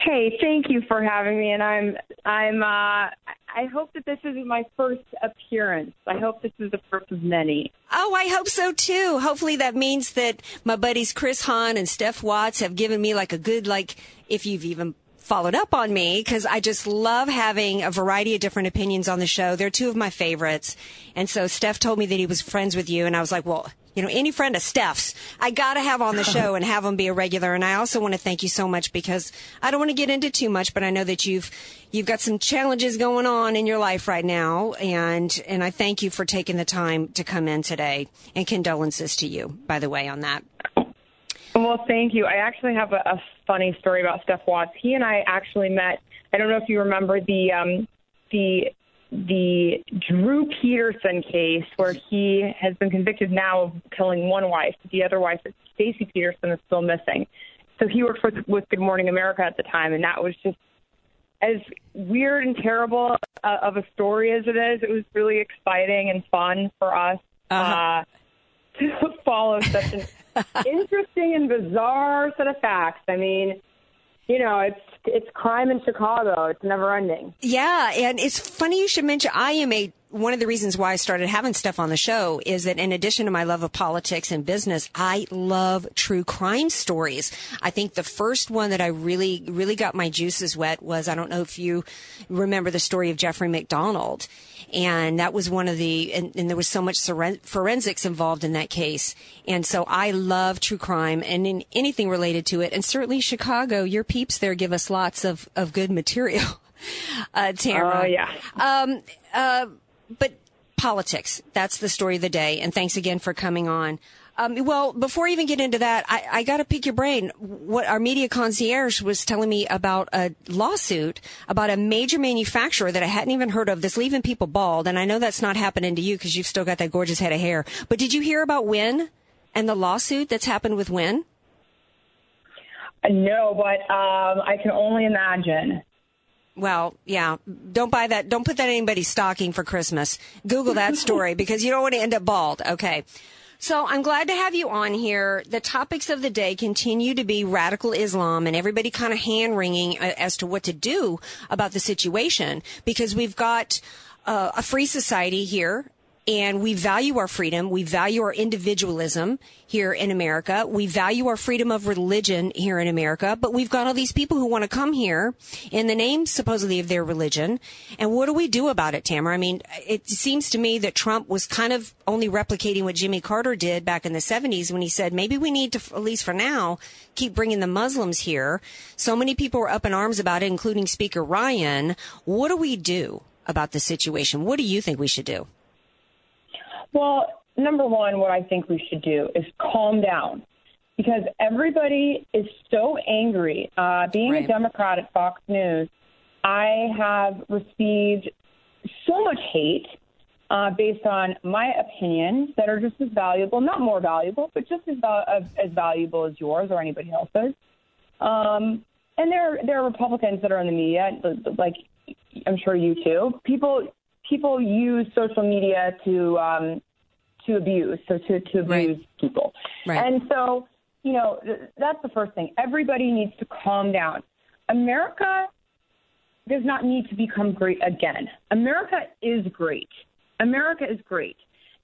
Hey, thank you for having me, and I'm I'm uh, I hope that this isn't my first appearance. I hope this is the first of many. Oh, I hope so too. Hopefully that means that my buddies Chris Hahn and Steph Watts have given me like a good like if you've even followed up on me because I just love having a variety of different opinions on the show. They're two of my favorites. And so Steph told me that he was friends with you and I was like, well, you know, any friend of Steph's, I got to have on the show and have him be a regular. And I also want to thank you so much because I don't want to get into too much, but I know that you've you've got some challenges going on in your life right now, and and I thank you for taking the time to come in today. And condolences to you, by the way, on that. Well, thank you. I actually have a, a funny story about Steph Watts. He and I actually met. I don't know if you remember the um, the the Drew Peterson case, where he has been convicted now of killing one wife. The other wife, Stacy Peterson, is still missing. So he worked with, with Good Morning America at the time, and that was just as weird and terrible uh, of a story as it is. It was really exciting and fun for us uh-huh. uh, to follow such an interesting and bizarre set of facts. I mean, you know, it's it's crime in Chicago. It's never ending. Yeah, and it's funny you should mention. I am a one of the reasons why I started having stuff on the show is that in addition to my love of politics and business, I love true crime stories. I think the first one that I really, really got my juices wet was, I don't know if you remember the story of Jeffrey MacDonald. And that was one of the, and, and there was so much forensics involved in that case. And so I love true crime and in anything related to it. And certainly Chicago, your peeps there give us lots of, of good material. Uh, Tamara. Oh, yeah. Um, uh, but politics, that's the story of the day. And thanks again for coming on. Um, well, before I even get into that, I, I got to pick your brain. What our media concierge was telling me about a lawsuit about a major manufacturer that I hadn't even heard of that's leaving people bald. And I know that's not happening to you because you've still got that gorgeous head of hair. But did you hear about WEN and the lawsuit that's happened with WEN? No, but um, I can only imagine. Well, yeah. Don't buy that. Don't put that in anybody's stocking for Christmas. Google that story because you don't want to end up bald. Okay. So I'm glad to have you on here. The topics of the day continue to be radical Islam and everybody kind of hand wringing uh, as to what to do about the situation because we've got uh, a free society here and we value our freedom. We value our individualism here in America. We value our freedom of religion here in America, but we've got all these people who want to come here in the name supposedly of their religion. And what do we do about it, Tamara? I mean, it seems to me that Trump was kind of only replicating what Jimmy Carter did back in the 70s when he said, maybe we need to, at least for now, keep bringing the Muslims here. So many people were up in arms about it, including Speaker Ryan. What do we do about the situation? What do you think we should do? Well, number one, what I think we should do is calm down because everybody is so angry. Uh, being right. a Democrat at Fox News, I have received so much hate uh, based on my opinions that are just as valuable, not more valuable, but just as, as valuable as yours or anybody else's. Um, and there, are there are Republicans that are in the media, like I'm sure you too. People, people use social media to um, to abuse, so to, to abuse right. people. Right. And so, you know, that's the first thing. Everybody needs to calm down. America does not need to become great again. America is great. America is great.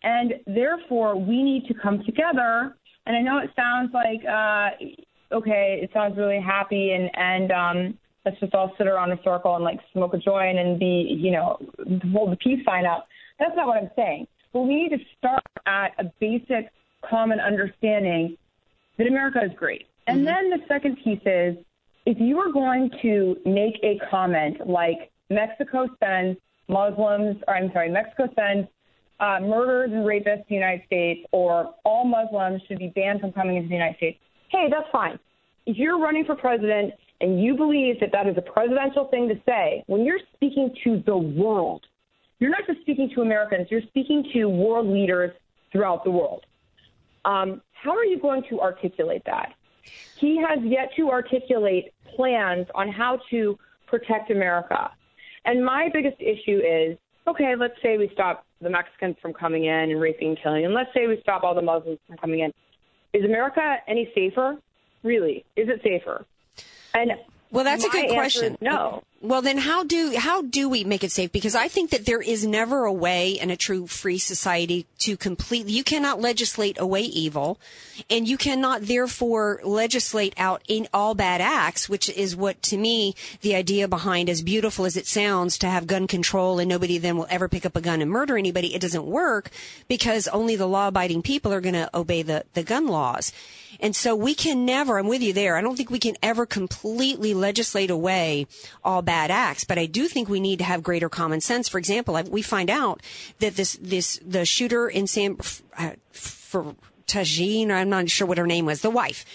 And therefore, we need to come together. And I know it sounds like, uh, okay, it sounds really happy and, and, um, let's just all sit around a circle and like smoke a joint and be, you know, hold the peace sign up. That's not what I'm saying. But we need to start at a basic common understanding that America is great. And mm-hmm. then the second piece is if you are going to make a comment like Mexico sends Muslims, or I'm sorry, Mexico sends uh, murderers and rapists to the United States, or all Muslims should be banned from coming into the United States, hey, that's fine. If you're running for president and you believe that that is a presidential thing to say, when you're speaking to the world, you're not just speaking to Americans, you're speaking to world leaders throughout the world. Um, how are you going to articulate that? He has yet to articulate plans on how to protect America. And my biggest issue is okay, let's say we stop the Mexicans from coming in and raping and killing, and let's say we stop all the Muslims from coming in. Is America any safer? Really? Is it safer? And well, that's a good question. No. Well, then how do how do we make it safe? Because I think that there is never a way in a true free society to completely. You cannot legislate away evil, and you cannot therefore legislate out in all bad acts, which is what to me the idea behind, as beautiful as it sounds, to have gun control and nobody then will ever pick up a gun and murder anybody. It doesn't work because only the law-abiding people are going to obey the the gun laws. And so we can never, I'm with you there. I don't think we can ever completely legislate away all bad acts, but I do think we need to have greater common sense. For example, we find out that this, this, the shooter in San, uh, for Tashfeen, I'm not sure what her name was, the wife,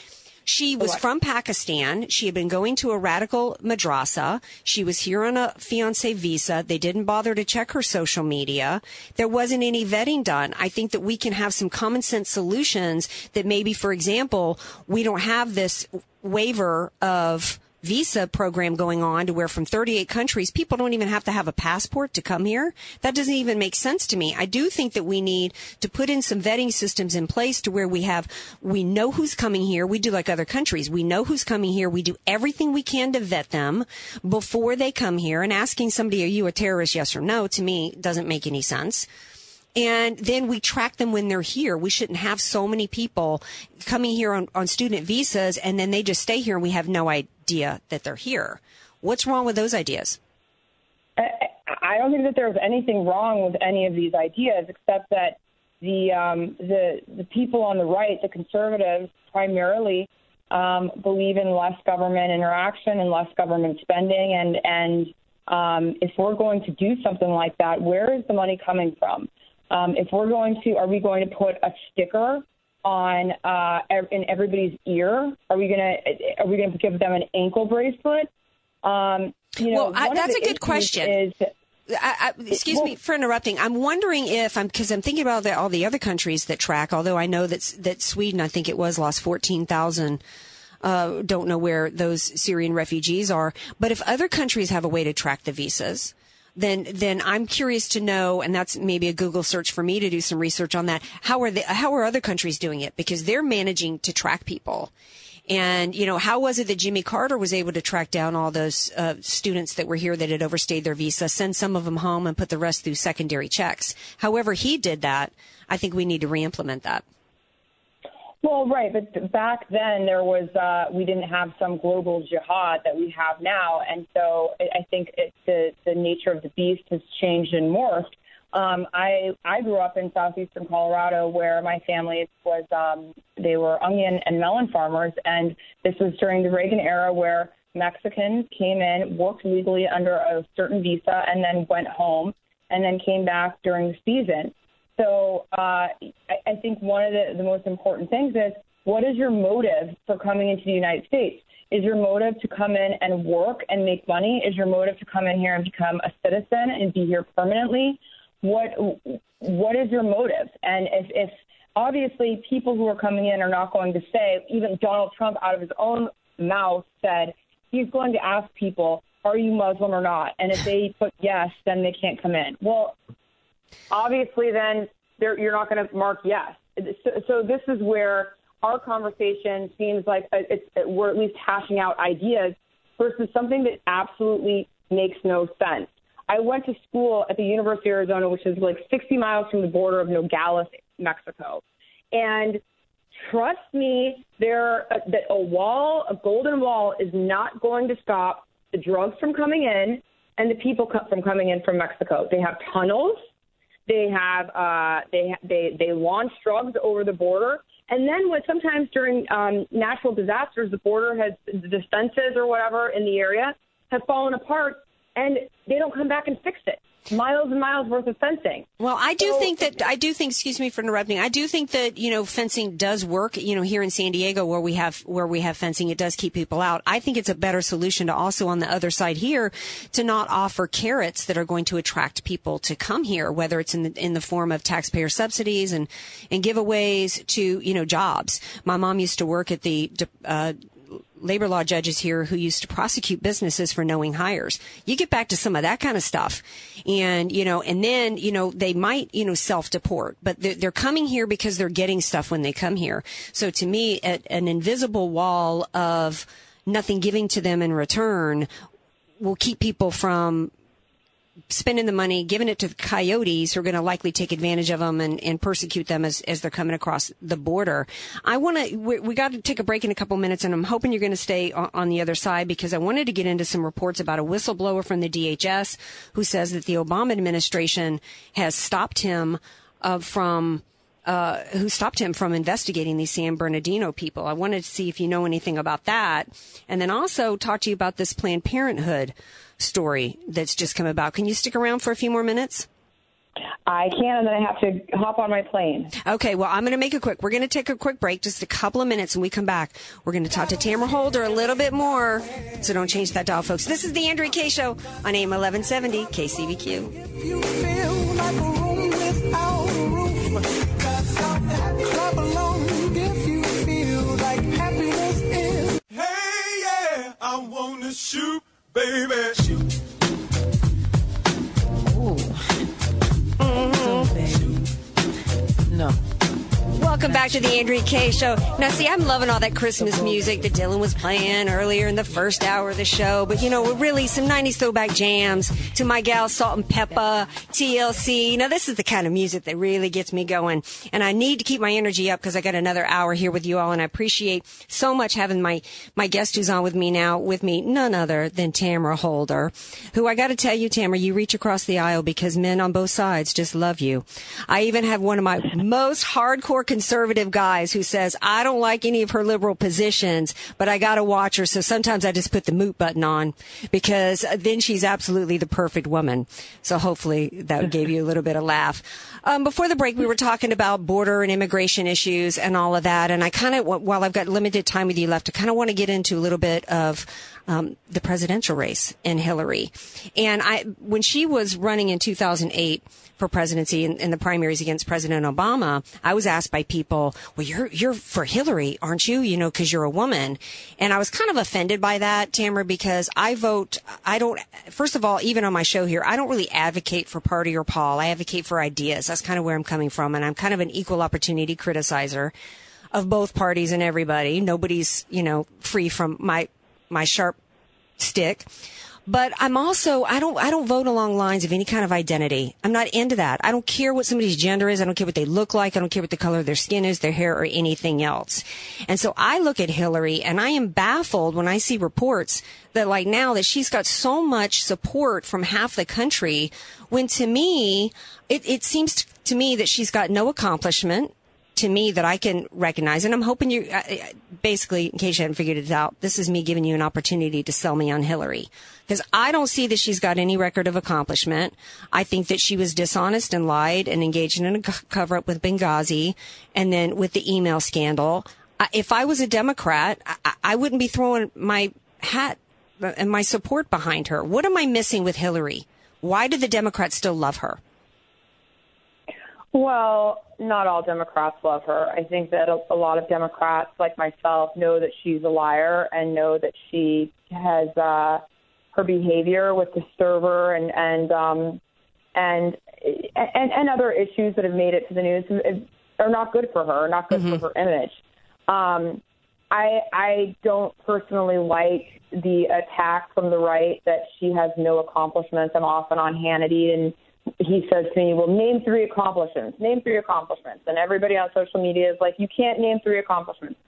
She was from Pakistan. She had been going to a radical madrasa. She was here on a fiance visa. They didn't bother to check her social media. There wasn't any vetting done. I think that we can have some common sense solutions that maybe, for example, we don't have this waiver of visa program going on to where from 38 countries, people don't even have to have a passport to come here. That doesn't even make sense to me. I do think that we need to put in some vetting systems in place to where we have, we know who's coming here. We do like other countries. We know who's coming here. We do everything we can to vet them before they come here and asking somebody, are you a terrorist? Yes or no to me doesn't make any sense and then we track them when they're here. We shouldn't have so many people coming here on, on student visas and then they just stay here and we have no idea that they're here. What's wrong with those ideas? I don't think that there's anything wrong with any of these ideas, except that the um, the the people on the right, the conservatives, primarily um, believe in less government interaction and less government spending, and and um, if we're going to do something like that, where is the money coming from? Um, if we're going to, are we going to put a sticker on uh, in everybody's ear? Are we gonna are we gonna give them an ankle bracelet? Um, you know, well, I, that's a good question. Is, I, I, excuse well, me for interrupting. I'm wondering if I'm because I'm thinking about the, all the other countries that track. Although I know that that Sweden, I think it was lost fourteen thousand. Uh, don't know where those Syrian refugees are, but if other countries have a way to track the visas, then then I'm curious to know, and that's maybe a Google search for me to do some research on that. How are the how are other countries doing it? Because they're managing to track people. And, you know, how was it that Jimmy Carter was able to track down all those uh, students that were here that had overstayed their visa, send some of them home and put the rest through secondary checks? However he did that, I think we need to re-implement that. Well, right, but back then there was uh, we didn't have some global jihad that we have now, and so I think it, the the nature of the beast has changed and morphed. Um, I I grew up in southeastern Colorado where my family was um, they were onion and melon farmers, and this was during the Reagan era where Mexicans came in, worked legally under a certain visa, and then went home, and then came back during the season. So uh, I, I think one of the, the most important things is what is your motive for coming into the United States? Is your motive to come in and work and make money? Is your motive to come in here and become a citizen and be here permanently? What what is your motive? And if, if obviously people who are coming in are not going to say, even Donald Trump out of his own mouth said he's going to ask people, are you Muslim or not? And if they put yes, then they can't come in. Well, obviously then you're not going to mark yes. So, so, this is where our conversation seems like it's, we're at least hashing out ideas versus something that absolutely makes no sense. I went to school at the University of Arizona, which is like 60 miles from the border of Nogales, Mexico. And trust me, there uh, that a wall, a golden wall, is not going to stop the drugs from coming in and the people from coming in from Mexico. They have tunnels they have uh, they they they launch drugs over the border, and then what? Sometimes during um, natural disasters, the border has the defenses or whatever in the area have fallen apart, and they don't come back and fix it miles and miles worth of fencing. Well, I do so, think that I do think. Excuse me for interrupting. I do think that you know fencing does work. You know, here in San Diego, where we have where we have fencing, it does keep people out. I think it's a better solution to also on the other side here to not offer carrots that are going to attract people to come here, whether it's in the in the form of taxpayer subsidies and and giveaways to you know jobs. My mom used to work at the uh, labor law judges here who used to prosecute businesses for knowing hires. You get back to some of that kind of stuff. And, you know, and then, you know, they might, you know, self deport, but they're, they're, coming here because they're getting stuff when they come here. So to me, an invisible wall of nothing giving to them in return will keep people from spending the money, giving it to the coyotes who are going to likely take advantage of them and, and persecute them as, as they're coming across the border. I want to, we, we, got to take a break in a couple minutes and I'm hoping you're going to stay on, on, the other side because I wanted to get into some reports about a whistleblower from the DHS who says that the Obama administration has stopped him uh, from uh, who stopped him from investigating these San Bernardino people. I wanted to see if you know anything about that, and then also talk to you about this Planned Parenthood story that's just come about. Can you stick around for a few more minutes? I can, and then I have to hop on my plane. Okay, well, I'm going to make it quick. We're going to take a quick break, just a couple of minutes, and we come back. We're going to talk to Tamara Holder a little bit more. So don't change that dial, folks. This is the Andrea Kaye Show on AM 1170 KCBQ. Welcome back to the Andrea Kaye Show. Now, see, I'm loving all that Christmas music that Dylan was playing earlier in the first hour of the show. But, you know, we're really some 90s throwback jams to my gal Salt-N-Pepa, TLC. Now, this is the kind of music that really gets me going. And I need to keep my energy up because I got another hour here with you all. And I appreciate so much having my, my guest who's on with me now, with me, none other than Tamara Holder, who I got to tell you, Tamara, you reach across the aisle because men on both sides just love you. I even have one of my most hardcore conservative guys who says, I don't like any of her liberal positions, but I got to watch her. So sometimes I just put the moot button on because then she's absolutely the perfect woman. So hopefully that gave you a little bit of laugh. Um, before the break, we were talking about border and immigration issues and all of that. And I kind of, while I've got limited time with you left, I kind of want to get into a little bit of um, the presidential race in Hillary. And I, when she was running in 2008 for presidency in, in, the primaries against President Obama, I was asked by people, "Well, you're you're for Hillary, aren't you? You know, because you're a woman." And I was kind of offended by that, Tamara, because I vote. I don't. First of all, even on my show here, I don't really advocate for party or Paul. I advocate for ideas. That's kind of where I'm coming from, and I'm kind of an equal opportunity criticizer of both parties and everybody. Nobody's, you know, free from my my sharp stick. But I'm also I don't I don't vote along lines of any kind of identity. I'm not into that. I don't care what somebody's gender is. I don't care what they look like. I don't care what the color of their skin is, their hair, or anything else. And so I look at Hillary and I am baffled when I see reports that like now that she's got so much support from half the country when to me it, it seems to me that she's got no accomplishment to me that I can recognize. And I'm hoping you, uh, basically, in case you haven't figured it out, this is me giving you an opportunity to sell me on Hillary. Because I don't see that she's got any record of accomplishment. I think that she was dishonest and lied and engaged in a cover up with Benghazi and then with the email scandal. If I was a Democrat, I wouldn't be throwing my hat and my support behind her. What am I missing with Hillary? Why do the Democrats still love her? Well, not all Democrats love her. I think that a, a lot of Democrats, like myself, know that she's a liar and know that she has uh, her behavior with the server and and um, and and and other issues that have made it to the news are not good for her, not good mm-hmm. for her image. Um, I I don't personally like the attack from the right that she has no accomplishments. I'm often on Hannity and he says to me, Well, name three accomplishments, name three accomplishments. And everybody on social media is like, You can't name three accomplishments.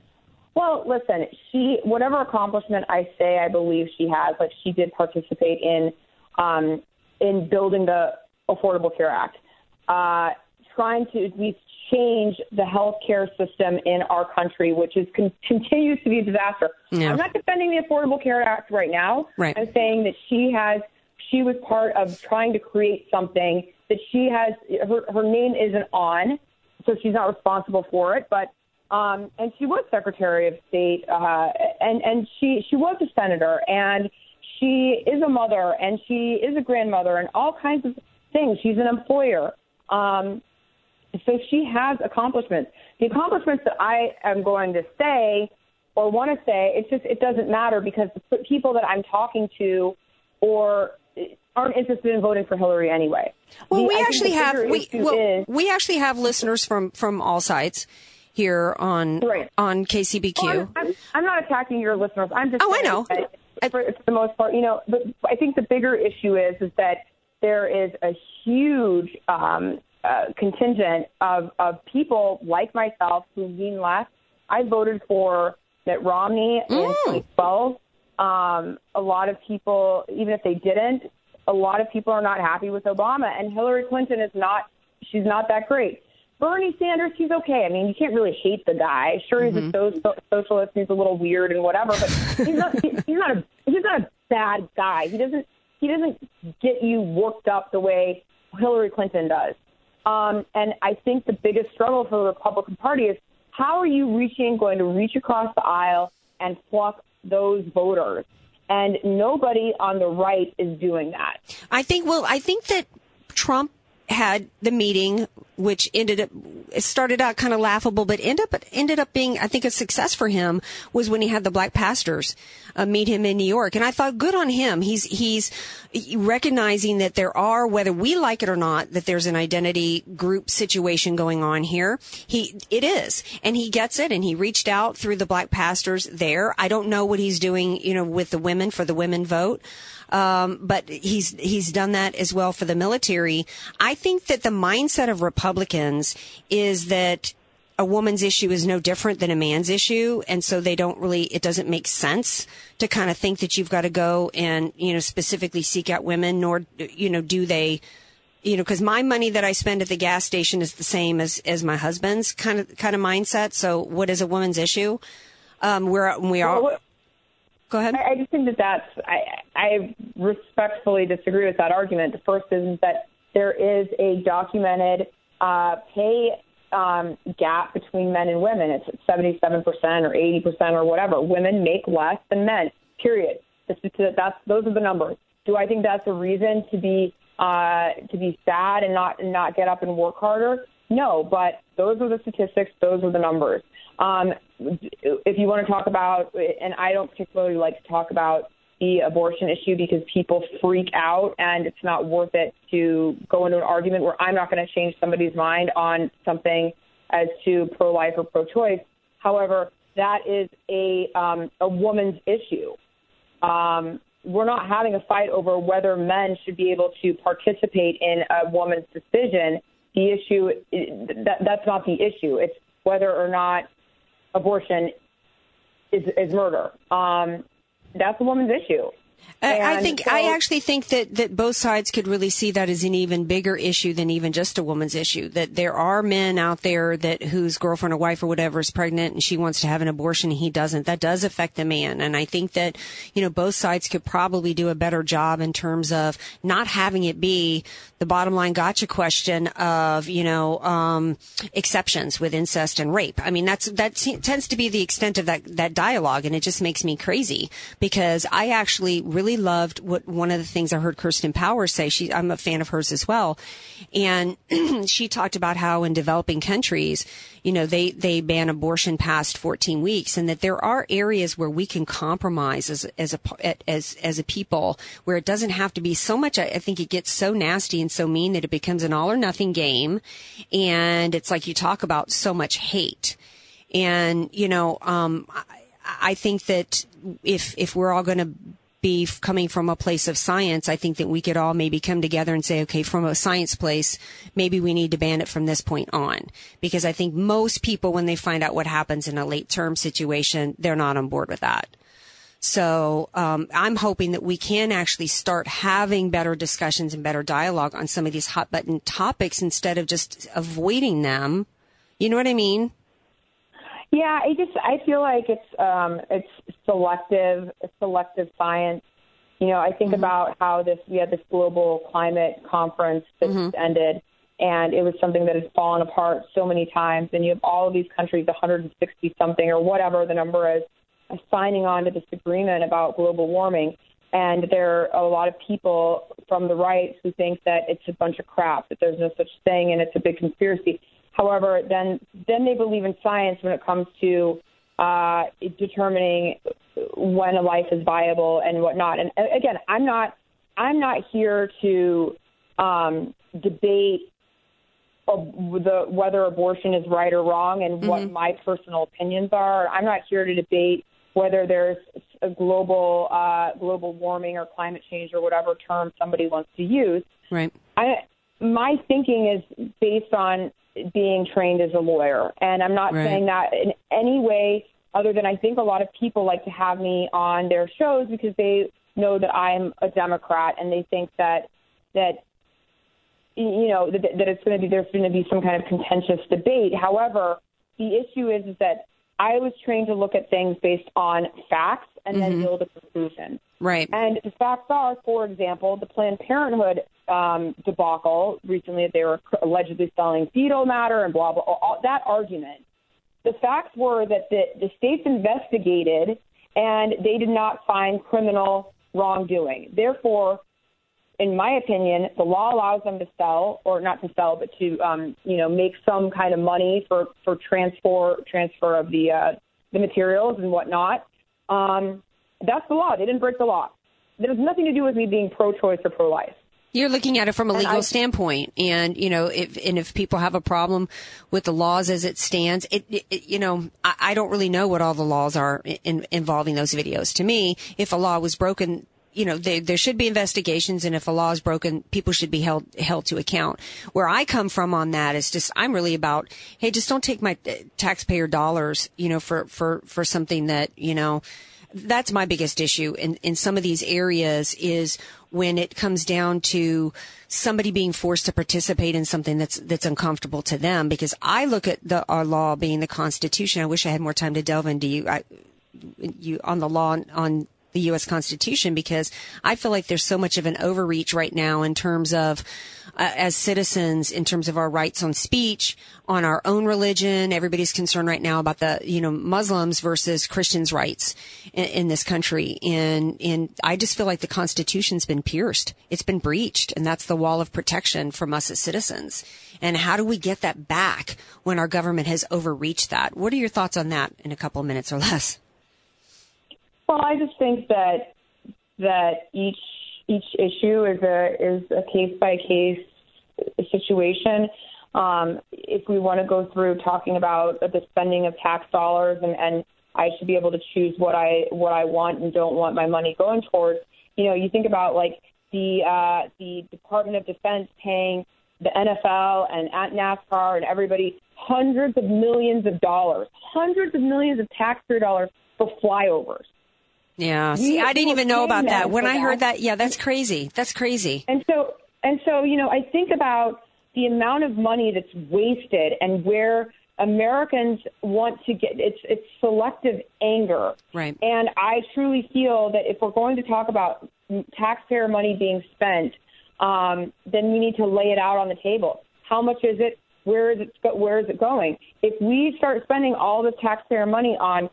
Well, listen, she, whatever accomplishment I say I believe she has, like she did participate in, um, in building the Affordable Care Act, uh, trying to at least change the health care system in our country, which is con- continues to be a disaster. Yeah. I'm not defending the Affordable Care Act right now. Right. I'm saying that she has she was part of trying to create something that she has her her name isn't on, so she's not responsible for it. But um, and she was Secretary of State, uh, and and she she was a senator, and she is a mother, and she is a grandmother, and all kinds of things. She's an employer. Um, so she has accomplishments. The accomplishments that I am going to say or want to say, it's just it doesn't matter because the people that I'm talking to or aren't interested in voting for Hillary anyway. Well, the, we actually have we well, is, we actually have listeners from from all sides here on right. on KCBQ. I'm, I'm, I'm, not attacking your listeners. I'm just oh, I know. For, for the most part, you know, but I think the bigger issue is is that there is a huge um, uh, contingent of of people like myself who lean left. I voted for Mitt Romney mm. in 2012. Um, a lot of people, even if they didn't, a lot of people are not happy with Obama, and Hillary Clinton is not. She's not that great. Bernie Sanders, he's okay. I mean, you can't really hate the guy. Sure, he's mm-hmm. a so- socialist. He's a little weird and whatever, but he's not. he's not a. He's not a bad guy. He doesn't. He doesn't get you worked up the way Hillary Clinton does. Um, and I think the biggest struggle for the Republican Party is how are you reaching, going to reach across the aisle and pluck those voters? And nobody on the right is doing that. I think, well, I think that Trump had the meeting, which ended up started out kind of laughable, but ended up ended up being I think a success for him was when he had the black pastors uh, meet him in New York, and I thought good on him. He's he's recognizing that there are whether we like it or not that there's an identity group situation going on here. He it is, and he gets it, and he reached out through the black pastors there. I don't know what he's doing, you know, with the women for the women vote. Um, but he's he's done that as well for the military. I think that the mindset of Republicans is that a woman's issue is no different than a man's issue, and so they don't really. It doesn't make sense to kind of think that you've got to go and you know specifically seek out women, nor you know do they you know, because my money that I spend at the gas station is the same as as my husband's kind of kind of mindset. So, what is a woman's issue? Um, we're we are. Well, Go ahead. I, I just think that that's I, I respectfully disagree with that argument. The first is that there is a documented uh, pay um, gap between men and women. It's 77% or 80% or whatever. Women make less than men. Period. That's, that's those are the numbers. Do I think that's a reason to be uh, to be sad and not not get up and work harder? No, but those are the statistics. Those are the numbers. Um, if you want to talk about, and I don't particularly like to talk about the abortion issue because people freak out and it's not worth it to go into an argument where I'm not going to change somebody's mind on something as to pro life or pro choice. However, that is a, um, a woman's issue. Um, we're not having a fight over whether men should be able to participate in a woman's decision. The issue that that's not the issue. It's whether or not abortion is, is murder. Um, that's a woman's issue. I, I think so, I actually think that that both sides could really see that as an even bigger issue than even just a woman's issue. That there are men out there that whose girlfriend or wife or whatever is pregnant and she wants to have an abortion and he doesn't. That does affect the man, and I think that you know both sides could probably do a better job in terms of not having it be the bottom line gotcha question of you know um, exceptions with incest and rape. I mean that's that tends to be the extent of that that dialogue, and it just makes me crazy because I actually really loved what one of the things I heard Kirsten Powers say. She, I'm a fan of hers as well. And she talked about how in developing countries, you know, they, they ban abortion past 14 weeks and that there are areas where we can compromise as, as a, as, as a people where it doesn't have to be so much. I think it gets so nasty and so mean that it becomes an all or nothing game. And it's like you talk about so much hate. And, you know, um, I think that if if we're all going to be coming from a place of science, I think that we could all maybe come together and say, okay, from a science place, maybe we need to ban it from this point on. Because I think most people, when they find out what happens in a late term situation, they're not on board with that. So um, I'm hoping that we can actually start having better discussions and better dialogue on some of these hot button topics instead of just avoiding them. You know what I mean? Yeah, I just I feel like it's um it's selective selective science. You know, I think mm-hmm. about how this we had this global climate conference that mm-hmm. ended and it was something that has fallen apart so many times and you have all of these countries 160 something or whatever the number is signing on to this agreement about global warming and there are a lot of people from the right who think that it's a bunch of crap that there's no such thing and it's a big conspiracy However, then then they believe in science when it comes to uh, determining when a life is viable and whatnot. And again, I'm not I'm not here to um, debate the whether abortion is right or wrong and mm-hmm. what my personal opinions are. I'm not here to debate whether there's a global uh, global warming or climate change or whatever term somebody wants to use. Right. I my thinking is based on being trained as a lawyer. And I'm not right. saying that in any way other than I think a lot of people like to have me on their shows because they know that I'm a Democrat and they think that that you know that, that it's going to be there's going to be some kind of contentious debate. However, the issue is, is that I was trained to look at things based on facts and mm-hmm. then build a conclusion. Right. And the facts are, for example, the Planned Parenthood um, debacle recently that they were allegedly selling fetal matter and blah blah. All, that argument. The facts were that the the states investigated and they did not find criminal wrongdoing. Therefore, in my opinion, the law allows them to sell, or not to sell, but to um, you know make some kind of money for for transfer transfer of the uh, the materials and whatnot. Um, that's the law. They didn't break the law. It has nothing to do with me being pro-choice or pro-life. You're looking at it from a legal I, standpoint, and you know, if and if people have a problem with the laws as it stands, it, it you know, I, I, don't really know what all the laws are in, involving those videos. To me, if a law was broken, you know, they, there should be investigations, and if a law is broken, people should be held held to account. Where I come from on that is just I'm really about, hey, just don't take my uh, taxpayer dollars, you know, for for for something that you know. That's my biggest issue in in some of these areas is when it comes down to somebody being forced to participate in something that's that's uncomfortable to them. Because I look at the our law being the Constitution. I wish I had more time to delve into you. I, you on the law on the U.S. Constitution because I feel like there's so much of an overreach right now in terms of, uh, as citizens, in terms of our rights on speech, on our own religion. Everybody's concerned right now about the, you know, Muslims versus Christians' rights in, in this country. And, and I just feel like the Constitution's been pierced. It's been breached. And that's the wall of protection from us as citizens. And how do we get that back when our government has overreached that? What are your thoughts on that in a couple of minutes or less? Well, I just think that that each each issue is a is a case by case situation. Um, if we want to go through talking about the spending of tax dollars and, and I should be able to choose what I what I want and don't want my money going towards, you know, you think about like the uh, the Department of Defense paying the NFL and at NASCAR and everybody hundreds of millions of dollars, hundreds of millions of taxpayer dollars for flyovers. Yeah. See, I didn't even know about that. When I heard that, yeah, that's crazy. That's crazy. And so, and so, you know, I think about the amount of money that's wasted and where Americans want to get it's it's selective anger. Right. And I truly feel that if we're going to talk about taxpayer money being spent, um, then we need to lay it out on the table. How much is it? Where is it? Where is it going? If we start spending all this taxpayer money on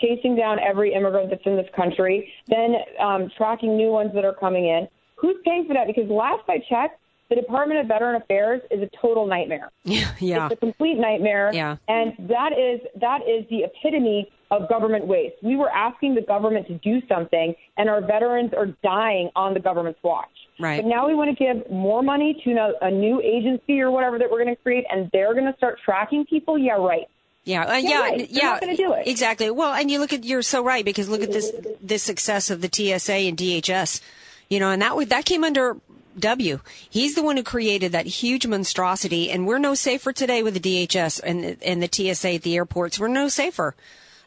chasing down every immigrant that's in this country, then um, tracking new ones that are coming in. Who's paying for that? Because last I checked, the Department of Veteran Affairs is a total nightmare. Yeah, yeah. It's a complete nightmare. Yeah. And that is that is the epitome of government waste. We were asking the government to do something, and our veterans are dying on the government's watch. Right. But now we want to give more money to a new agency or whatever that we're going to create, and they're going to start tracking people. Yeah, right. Yeah, uh, yeah, yeah, yeah. To do it exactly. Well, and you look at you're so right because look at this this success of the TSA and DHS, you know, and that that came under W. He's the one who created that huge monstrosity, and we're no safer today with the DHS and and the TSA at the airports. We're no safer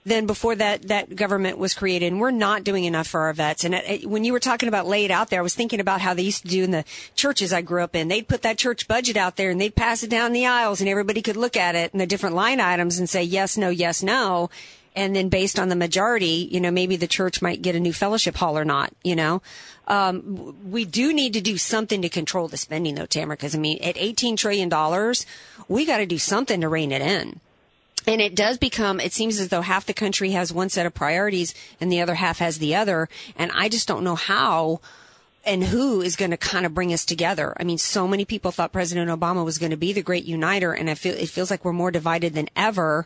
than before that that government was created. And we're not doing enough for our vets. And it, when you were talking about laid out there, I was thinking about how they used to do in the churches I grew up in. They'd put that church budget out there and they'd pass it down the aisles, and everybody could look at it and the different line items and say yes, no, yes, no. And then based on the majority, you know, maybe the church might get a new fellowship hall or not, you know. Um, we do need to do something to control the spending though, Tamara, because I mean, at $18 trillion, we got to do something to rein it in. And it does become, it seems as though half the country has one set of priorities and the other half has the other. And I just don't know how and who is going to kind of bring us together. I mean, so many people thought President Obama was going to be the great uniter, and I feel it feels like we're more divided than ever.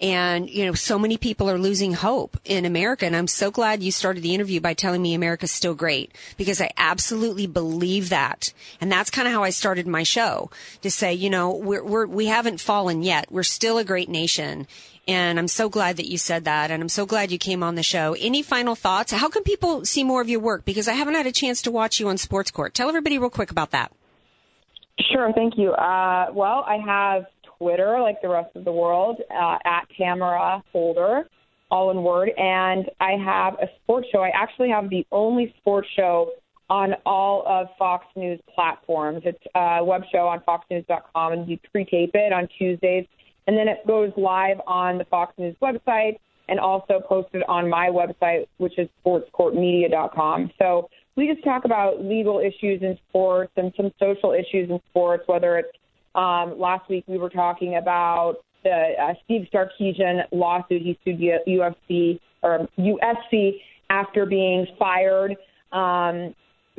And you know, so many people are losing hope in America. And I'm so glad you started the interview by telling me America's still great because I absolutely believe that. And that's kind of how I started my show to say, you know, we're, we're we haven't fallen yet. We're still a great nation. And I'm so glad that you said that. And I'm so glad you came on the show. Any final thoughts? How can people see more of your work? Because I haven't had a chance to watch you on Sports Court. Tell everybody real quick about that. Sure. Thank you. Uh, well, I have Twitter, like the rest of the world, uh, at Tamara Holder, all in word. And I have a sports show. I actually have the only sports show on all of Fox News platforms. It's a web show on foxnews.com, and you pre-tape it on Tuesdays and then it goes live on the Fox News website and also posted on my website, which is sportscourtmedia.com. So we just talk about legal issues in sports and some social issues in sports. Whether it's um, last week we were talking about the uh, Steve Sarkisian lawsuit. He sued UFC or USC after being fired um,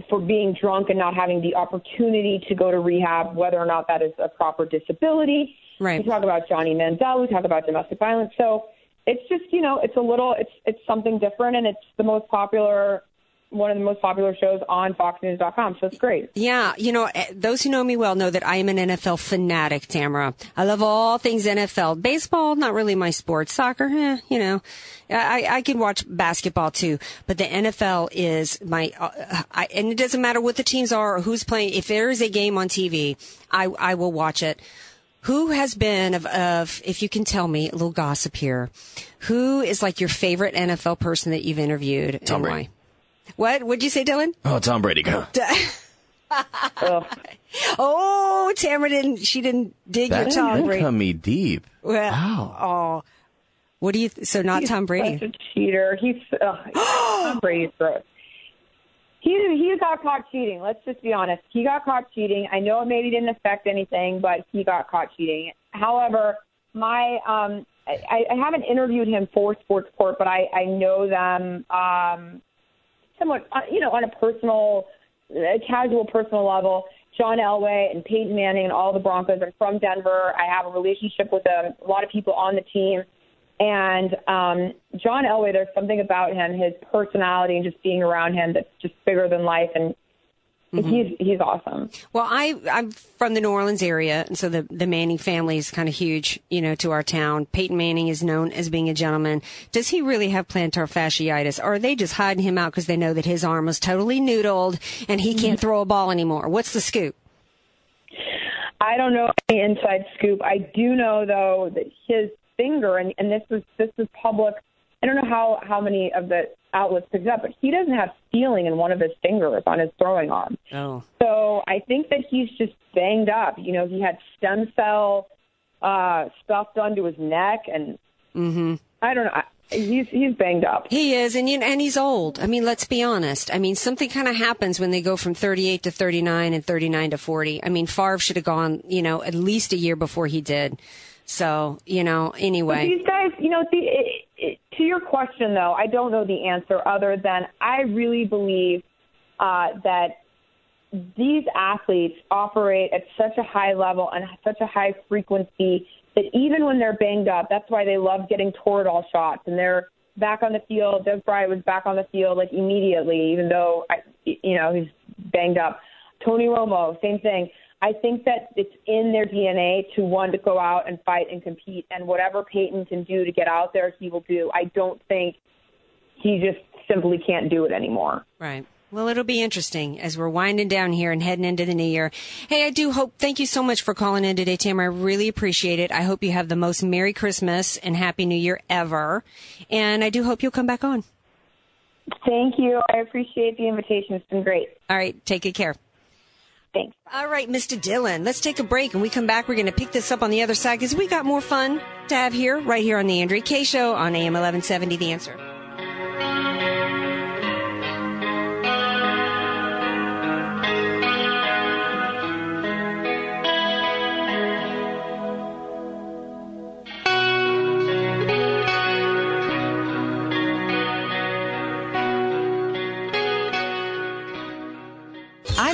for being drunk and not having the opportunity to go to rehab, whether or not that is a proper disability. Right. We talk about Johnny Manziel. We talk about domestic violence. So it's just you know it's a little it's it's something different, and it's the most popular one of the most popular shows on FoxNews.com. So it's great. Yeah, you know, eh, those who know me well know that I am an NFL fanatic, Tamara. I love all things NFL. Baseball, not really my sport. Soccer, eh, you know, I, I can watch basketball too, but the NFL is my, uh, I, and it doesn't matter what the teams are or who's playing. If there is a game on TV, I, I will watch it. Who has been of, of, if you can tell me, a little gossip here, who is like your favorite NFL person that you've interviewed Tom and Brady. why? What? What'd you say, Dylan? Oh, Tom Brady, go. oh, Tamara didn't. She didn't dig That your Tom didn't Brady. come me deep. Well, oh, what do you? Th- so not He's Tom Brady. Such a cheater. He's uh, Tom Brady's gross. He he got caught cheating. Let's just be honest. He got caught cheating. I know it maybe didn't affect anything, but he got caught cheating. However, my um, I, I haven't interviewed him for Sports Court, but I I know them um, somewhat, uh, you know, on a personal, a casual personal level. John Elway and Peyton Manning and all the Broncos. I'm from Denver. I have a relationship with them, a lot of people on the team. And um, John Elway, there's something about him, his personality, and just being around him that's just bigger than life. And he's he's awesome. Well, I I'm from the New Orleans area, and so the the Manning family is kind of huge, you know, to our town. Peyton Manning is known as being a gentleman. Does he really have plantar fasciitis, or are they just hiding him out because they know that his arm was totally noodled and he can't throw a ball anymore? What's the scoop? I don't know any inside scoop. I do know though that his finger, and, and this is this is public. I don't know how how many of the outlets picked it up, but he doesn't have feeling in one of his fingers on his throwing arm. Oh. So I think that he's just banged up. You know, he had stem cell uh, stuff done to his neck, and Mm-hmm. I don't know. I- He's he's banged up. He is, and you and he's old. I mean, let's be honest. I mean, something kind of happens when they go from 38 to 39 and 39 to 40. I mean, Favre should have gone, you know, at least a year before he did. So, you know, But anyway. these guys, you know, the, it, it, to your question though, I don't know the answer other than I really believe uh, that these athletes operate at such a high level and such a high frequency that even when they're banged up, that's why they love getting Toradol shots and they're back on the field. Doug Bryant was back on the field like immediately, even though I, you know he's banged up. Tony Romo, same thing. I think that it's in their DNA to want to go out and fight and compete, and whatever Peyton can do to get out there, he will do. I don't think he just simply can't do it anymore. Right. Well, it'll be interesting as we're winding down here and heading into the new year. Hey, I do hope, thank you so much for calling in today, Tamara. I really appreciate it. I hope you have the most Merry Christmas and Happy New Year ever. And I do hope you'll come back on. Thank you. I appreciate the invitation. It's been great. All right. Take good care. Thanks. All right, Mr. Dillon, let's take a break and we come back. We're going to pick this up on the other side because we got more fun to have here, right here on the Andrea Kaye Show on AM 1170 The Answer.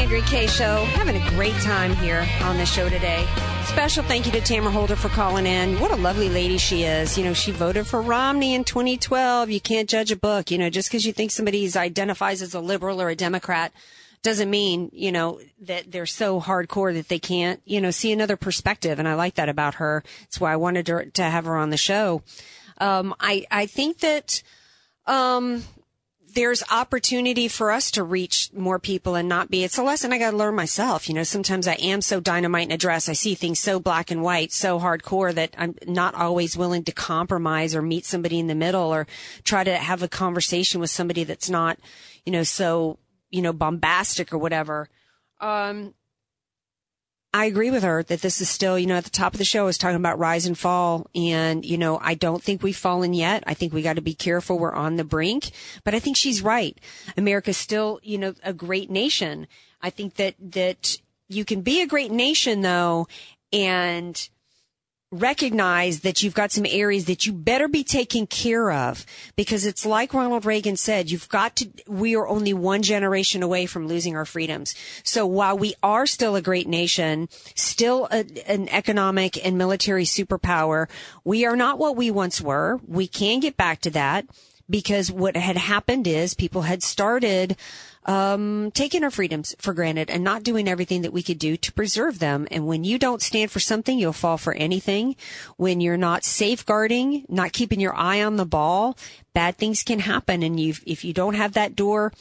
Andrea Kaye Show. Having a great time here on the show today. Special thank you to Tamara Holder for calling in. What a lovely lady she is. You know, she voted for Romney in 2012. You can't judge a book. You know, just because you think somebody identifies as a liberal or a Democrat doesn't mean, you know, that they're so hardcore that they can't, you know, see another perspective. And I like that about her. That's why I wanted to, to have her on the show. Um, I, I think that, um, there's opportunity for us to reach more people and not be. It's a lesson I got to learn myself. You know, sometimes I am so dynamite in a dress. I see things so black and white, so hardcore that I'm not always willing to compromise or meet somebody in the middle or try to have a conversation with somebody that's not, you know, so, you know, bombastic or whatever. Um, I agree with her that this is still, you know, at the top of the show, I was talking about rise and fall. And, you know, I don't think we've fallen yet. I think we got to be careful. We're on the brink, but I think she's right. America's still, you know, a great nation. I think that, that you can be a great nation though, and recognize that you've got some areas that you better be taking care of because it's like Ronald Reagan said, you've got to, we are only one generation away from losing our freedoms. So while we are still a great nation, still a, an economic and military superpower, we are not what we once were. We can get back to that because what had happened is people had started um, taking our freedoms for granted and not doing everything that we could do to preserve them. And when you don't stand for something, you'll fall for anything. When you're not safeguarding, not keeping your eye on the ball, bad things can happen. And you, if you don't have that door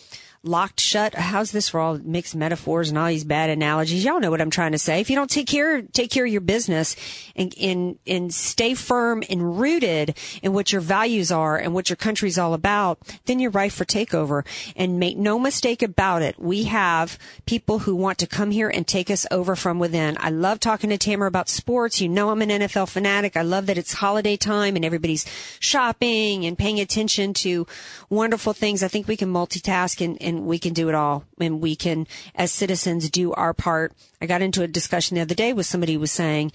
locked shut. How's this for all mixed metaphors and all these bad analogies? Y'all know what I'm trying to say. If you don't take care, take care of your business and, and, and stay firm and rooted in what your values are and what your country's all about, then you're ripe for takeover. And make no mistake about it. We have people who want to come here and take us over from within. I love talking to Tamara about sports. You know, I'm an NFL fanatic. I love that it's holiday time and everybody's shopping and paying attention to wonderful things. I think we can multitask and, and and we can do it all and we can as citizens do our part. I got into a discussion the other day with somebody who was saying,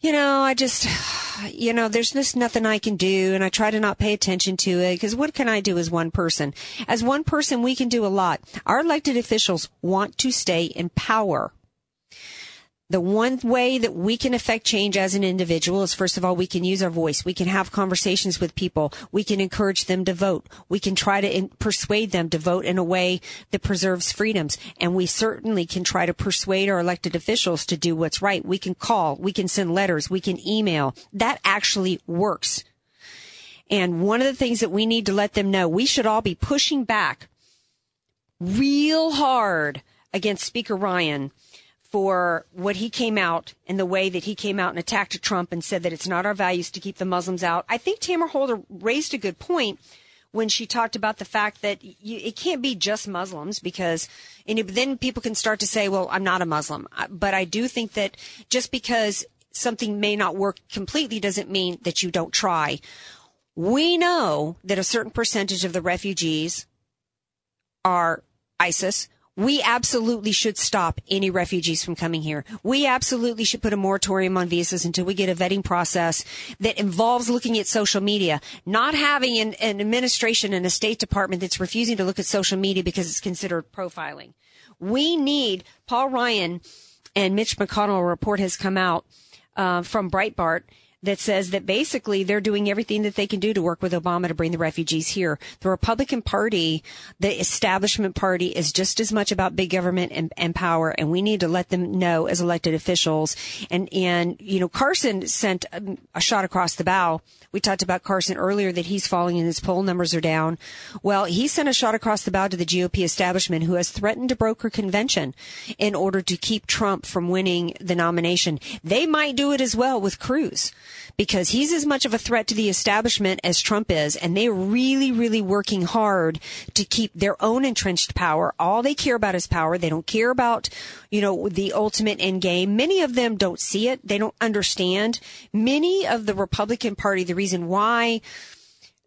you know, I just, you know, there's just nothing I can do and I try to not pay attention to it because what can I do as one person? As one person, we can do a lot. Our elected officials want to stay in power the one way that we can affect change as an individual is first of all, we can use our voice. We can have conversations with people. We can encourage them to vote. We can try to in- persuade them to vote in a way that preserves freedoms. And we certainly can try to persuade our elected officials to do what's right. We can call. We can send letters. We can email. That actually works. And one of the things that we need to let them know, we should all be pushing back real hard against Speaker Ryan for what he came out and the way that he came out and attacked Trump and said that it's not our values to keep the Muslims out. I think Tamara Holder raised a good point when she talked about the fact that you, it can't be just Muslims because and then people can start to say, well, I'm not a Muslim. Uh, but I do think that just because something may not work completely doesn't mean that you don't try. We know that a certain percentage of the refugees are ISIS we absolutely should stop any refugees from coming here. We absolutely should put a moratorium on visas until we get a vetting process that involves looking at social media, not having an, an administration and a State Department that's refusing to look at social media because it's considered profiling. We need Paul Ryan and Mitch McConnell. A report has come out uh, from Breitbart that says that basically they're doing everything that they can do to work with Obama to bring the refugees here. The Republican Party, the establishment party is just as much about big government and, and power. And we need to let them know as elected officials. And, and, you know, Carson sent a, a shot across the bow. We talked about Carson earlier that he's falling and his poll numbers are down. Well, he sent a shot across the bow to the GOP establishment who has threatened to broker convention in order to keep Trump from winning the nomination. They might do it as well with Cruz because he's as much of a threat to the establishment as Trump is. And they're really, really working hard to keep their own entrenched power. All they care about is power. They don't care about, you know, the ultimate end game. Many of them don't see it. They don't understand. Many of the Republican Party, the reason why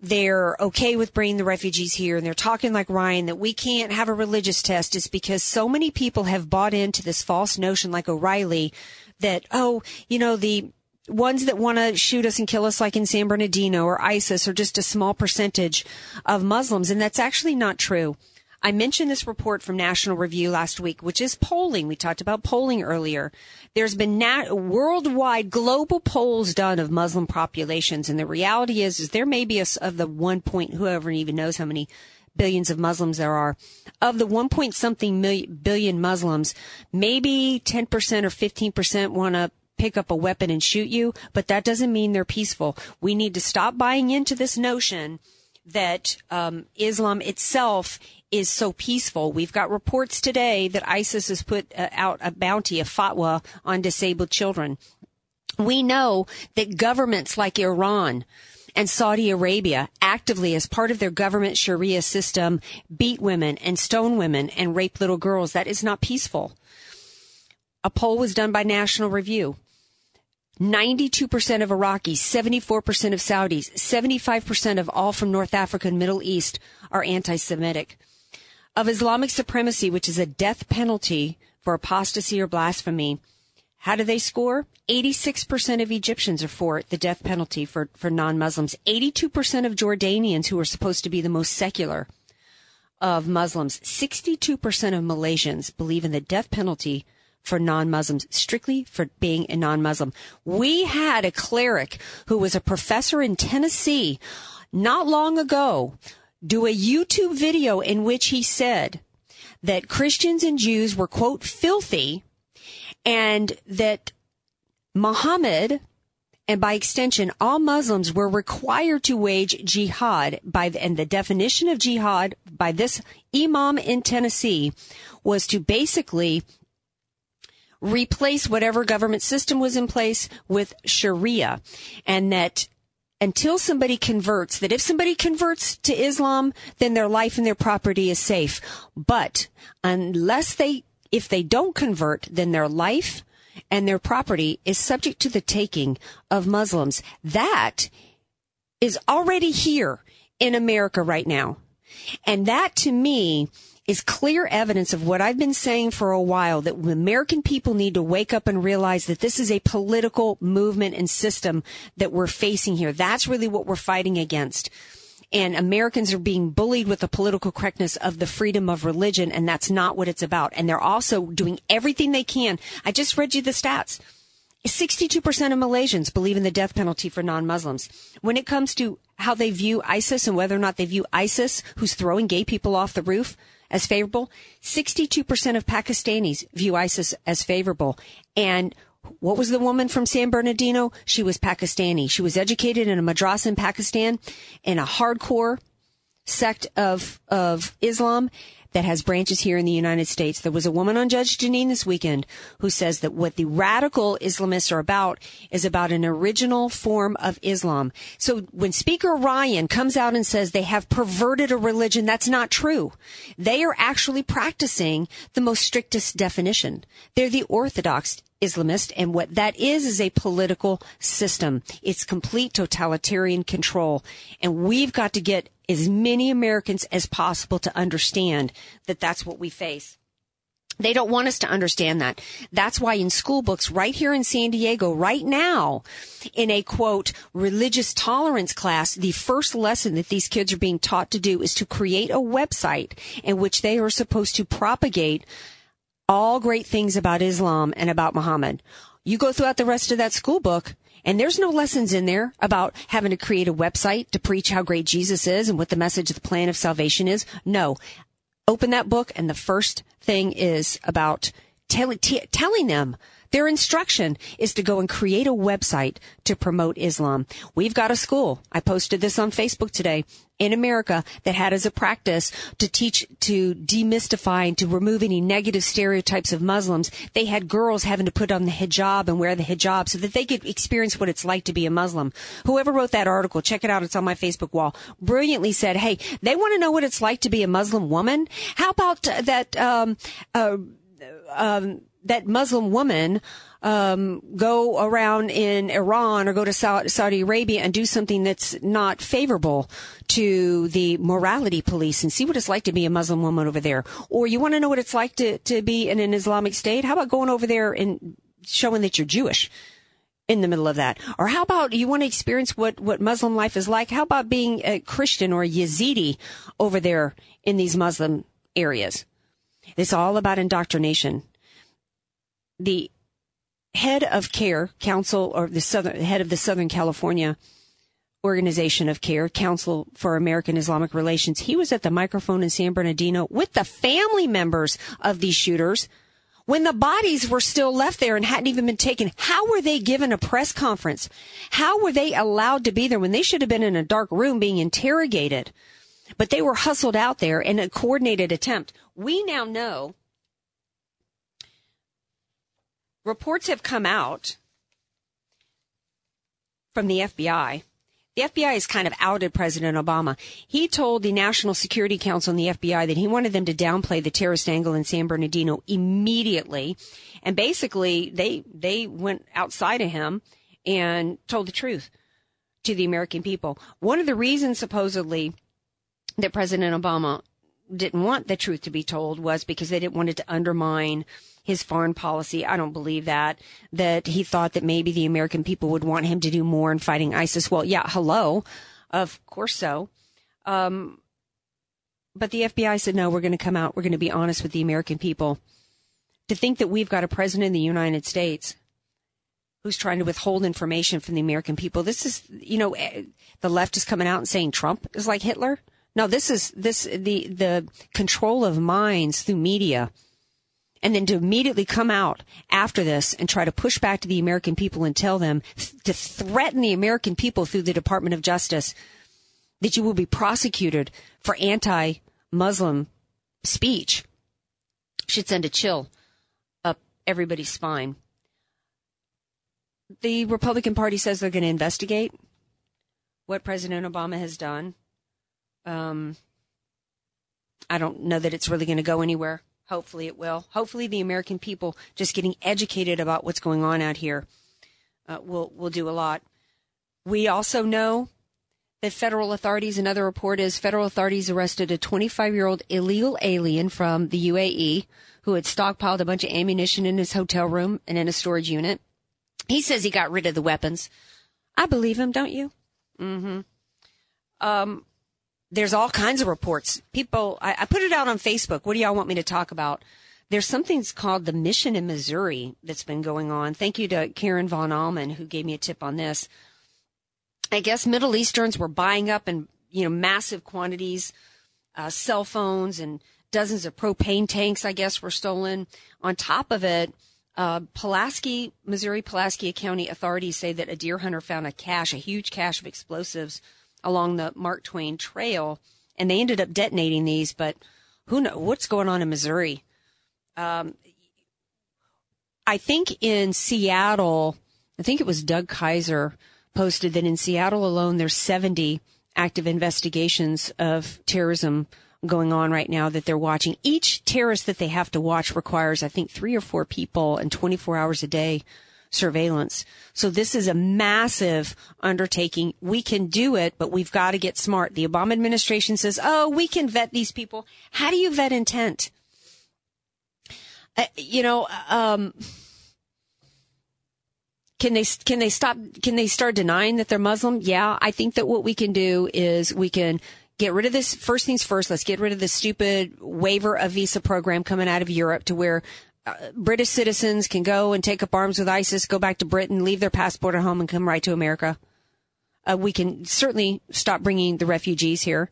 they're okay with bringing the refugees here and they're talking like Ryan that we can't have a religious test is because so many people have bought into this false notion like O'Reilly that, oh, you know, the ones that want to shoot us and kill us like in San Bernardino or ISIS are just a small percentage of Muslims. And that's actually not true. I mentioned this report from National Review last week, which is polling. We talked about polling earlier. There's been nat- worldwide global polls done of Muslim populations. And the reality is, is there may be a, of the one point, whoever even knows how many billions of Muslims there are. Of the one point something million, billion Muslims, maybe 10% or 15% want to pick up a weapon and shoot you, but that doesn't mean they're peaceful. We need to stop buying into this notion that um, Islam itself is so peaceful. We've got reports today that ISIS has put uh, out a bounty, a fatwa on disabled children. We know that governments like Iran and Saudi Arabia actively, as part of their government Sharia system, beat women and stone women and rape little girls. That is not peaceful. A poll was done by National Review. 92% of Iraqis, 74% of Saudis, 75% of all from North Africa and Middle East are anti-Semitic of Islamic supremacy, which is a death penalty for apostasy or blasphemy. How do they score? 86% of Egyptians are for the death penalty for, for non-Muslims. 82% of Jordanians who are supposed to be the most secular of Muslims. 62% of Malaysians believe in the death penalty for non-Muslims, strictly for being a non-Muslim. We had a cleric who was a professor in Tennessee not long ago do a YouTube video in which he said that Christians and Jews were, quote, filthy and that Muhammad and by extension, all Muslims were required to wage jihad by the, and the definition of jihad by this imam in Tennessee was to basically replace whatever government system was in place with Sharia and that until somebody converts, that if somebody converts to Islam, then their life and their property is safe. But unless they, if they don't convert, then their life and their property is subject to the taking of Muslims. That is already here in America right now. And that to me is clear evidence of what I've been saying for a while that American people need to wake up and realize that this is a political movement and system that we're facing here. That's really what we're fighting against. And Americans are being bullied with the political correctness of the freedom of religion, and that's not what it's about. And they're also doing everything they can. I just read you the stats. 62% of Malaysians believe in the death penalty for non-Muslims. When it comes to how they view ISIS and whether or not they view ISIS, who's throwing gay people off the roof, as favorable. 62% of Pakistanis view ISIS as favorable. And what was the woman from San Bernardino? She was Pakistani. She was educated in a madrasa in Pakistan in a hardcore sect of, of Islam that has branches here in the United States. There was a woman on Judge Jeanine this weekend who says that what the radical Islamists are about is about an original form of Islam. So when Speaker Ryan comes out and says they have perverted a religion, that's not true. They are actually practicing the most strictest definition. They're the Orthodox Islamist, and what that is is a political system. It's complete totalitarian control. And we've got to get as many Americans as possible to understand that that's what we face. They don't want us to understand that. That's why in school books right here in San Diego right now, in a quote, religious tolerance class, the first lesson that these kids are being taught to do is to create a website in which they are supposed to propagate all great things about Islam and about Muhammad. You go throughout the rest of that school book and there's no lessons in there about having to create a website to preach how great Jesus is and what the message of the plan of salvation is. No. Open that book and the first thing is about tell, t- telling them their instruction is to go and create a website to promote Islam. We've got a school. I posted this on Facebook today in America that had as a practice to teach, to demystify and to remove any negative stereotypes of Muslims. They had girls having to put on the hijab and wear the hijab so that they could experience what it's like to be a Muslim. Whoever wrote that article, check it out. It's on my Facebook wall. Brilliantly said, Hey, they want to know what it's like to be a Muslim woman. How about that, um, uh, um, that Muslim woman um, go around in Iran or go to Saudi Arabia and do something that's not favorable to the morality police and see what it's like to be a Muslim woman over there. Or you want to know what it's like to, to be in an Islamic state? How about going over there and showing that you're Jewish? in the middle of that? Or how about you want to experience what, what Muslim life is like? How about being a Christian or a Yazidi over there in these Muslim areas. It's all about indoctrination. The head of CAIR Council or the Southern head of the Southern California Organization of CAIR, Council for American Islamic Relations, he was at the microphone in San Bernardino with the family members of these shooters when the bodies were still left there and hadn't even been taken. How were they given a press conference? How were they allowed to be there when they should have been in a dark room being interrogated? But they were hustled out there in a coordinated attempt. We now know reports have come out from the FBI. The FBI has kind of outed President Obama. He told the National Security Council and the FBI that he wanted them to downplay the terrorist angle in San Bernardino immediately. And basically they, they went outside of him and told the truth to the American people. One of the reasons supposedly that President Obama didn't want the truth to be told was because they didn't want it to undermine his foreign policy. I don't believe that. That he thought that maybe the American people would want him to do more in fighting ISIS. Well, yeah, hello. Of course so. Um, but the FBI said, no, we're going to come out. We're going to be honest with the American people. To think that we've got a president in the United States who's trying to withhold information from the American people. This is, you know, eh, the left is coming out and saying Trump is like Hitler. No, this is this the the control of minds through media and then to immediately come out after this and try to push back to the American people and tell them to threaten the American people through the Department of Justice that you will be prosecuted for anti-Muslim speech should send a chill up everybody's spine. The Republican Party says they're going to investigate what President Obama has done. Um, I don't know that it's really going to go anywhere. Hopefully it will. Hopefully the American people just getting educated about what's going on out here uh, will will do a lot. We also know that federal authorities, another report is federal authorities arrested a 25 year old illegal alien from the UAE who had stockpiled a bunch of ammunition in his hotel room and in a storage unit. He says he got rid of the weapons. I believe him, don't you? Mm-hmm. Um, there's all kinds of reports. People, I, I, put it out on Facebook. What do y'all want me to talk about? There's something called the Mission in Missouri that's been going on. Thank you to Karen von Allman who gave me a tip on this. I guess Middle Easterns were buying up in you know massive quantities, uh, cell phones and dozens of propane tanks. I guess were stolen. On top of it, uh, Pulaski, Missouri Pulaski County authorities say that a deer hunter found a cache, a huge cache of explosives along the Mark Twain Trail, and they ended up detonating these. But who knows what's going on in Missouri? Um, I think in Seattle, I think it was Doug Kaiser posted that in Seattle alone, there's 70 active investigations of terrorism going on right now that they're watching. Each terrorist that they have to watch requires, I think, three or four people and 24 hours a day surveillance. So this is a massive undertaking. We can do it, but we've got to get smart. The Obama administration says, oh, we can vet these people. How do you vet intent? Uh, you know, um, can they can they stop can they start denying that they're muslim yeah i think that what we can do is we can get rid of this first things first let's get rid of this stupid waiver of visa program coming out of europe to where uh, British citizens can go and take up arms with ISIS, go back to Britain, leave their passport at home, and come right to America. Uh, we can certainly stop bringing the refugees here.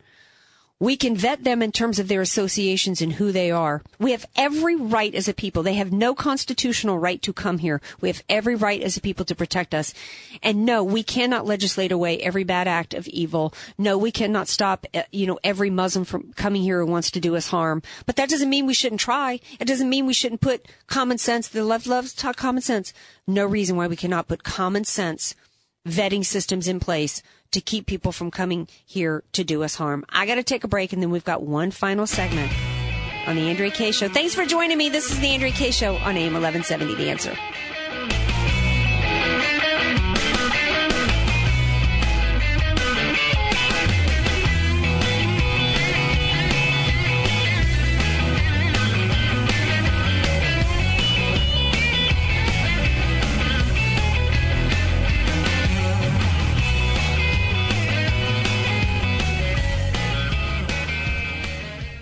We can vet them in terms of their associations and who they are. We have every right as a people. They have no constitutional right to come here. We have every right as a people to protect us. And no, we cannot legislate away every bad act of evil. No, we cannot stop, uh, you know, every Muslim from coming here who wants to do us harm. But that doesn't mean we shouldn't try. It doesn't mean we shouldn't put common sense. The left loves to talk common sense. No reason why we cannot put common sense vetting systems in place to keep people from coming here to do us harm. I got to take a break and then we've got one final segment on the Andrea Kaye Show. Thanks for joining me. This is the Andrea Kaye Show on AM 1170 The Answer.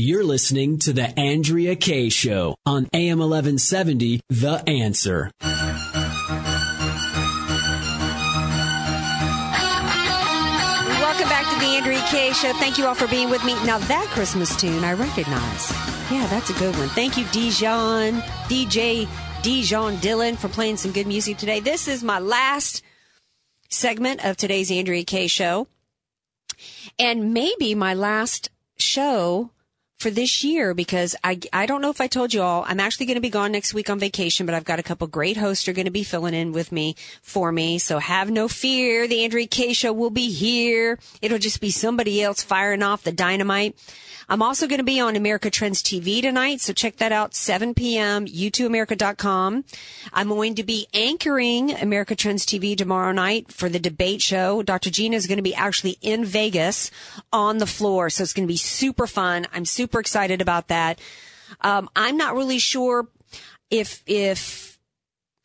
You're listening to The Andrea Kaye Show on AM 1170, The Answer. Welcome back to the Andrea Kaye Show. Thank you all for being with me. Now that Christmas tune I recognize. Yeah, that's a good one. Thank you, Dijon, DJ Dijon Dillon, for playing some good music today. This is my last segment of today's Andrea Kaye Show, and maybe my last show for this year because I, I don't know if I told you all, I'm actually going to be gone next week on vacation, but I've got a couple great hosts are going to be filling in with me for me. So have no fear. The Andrea Kaye show will be here. It'll just be somebody else firing off the dynamite. I'm also going to be on America Trends TV tonight, so check that out, 7 p.m., u2america.com. I'm going to be anchoring America Trends TV tomorrow night for the debate show. Dr. Gina is going to be actually in Vegas on the floor, so it's going to be super fun. I'm super excited about that. Um, I'm not really sure if, if,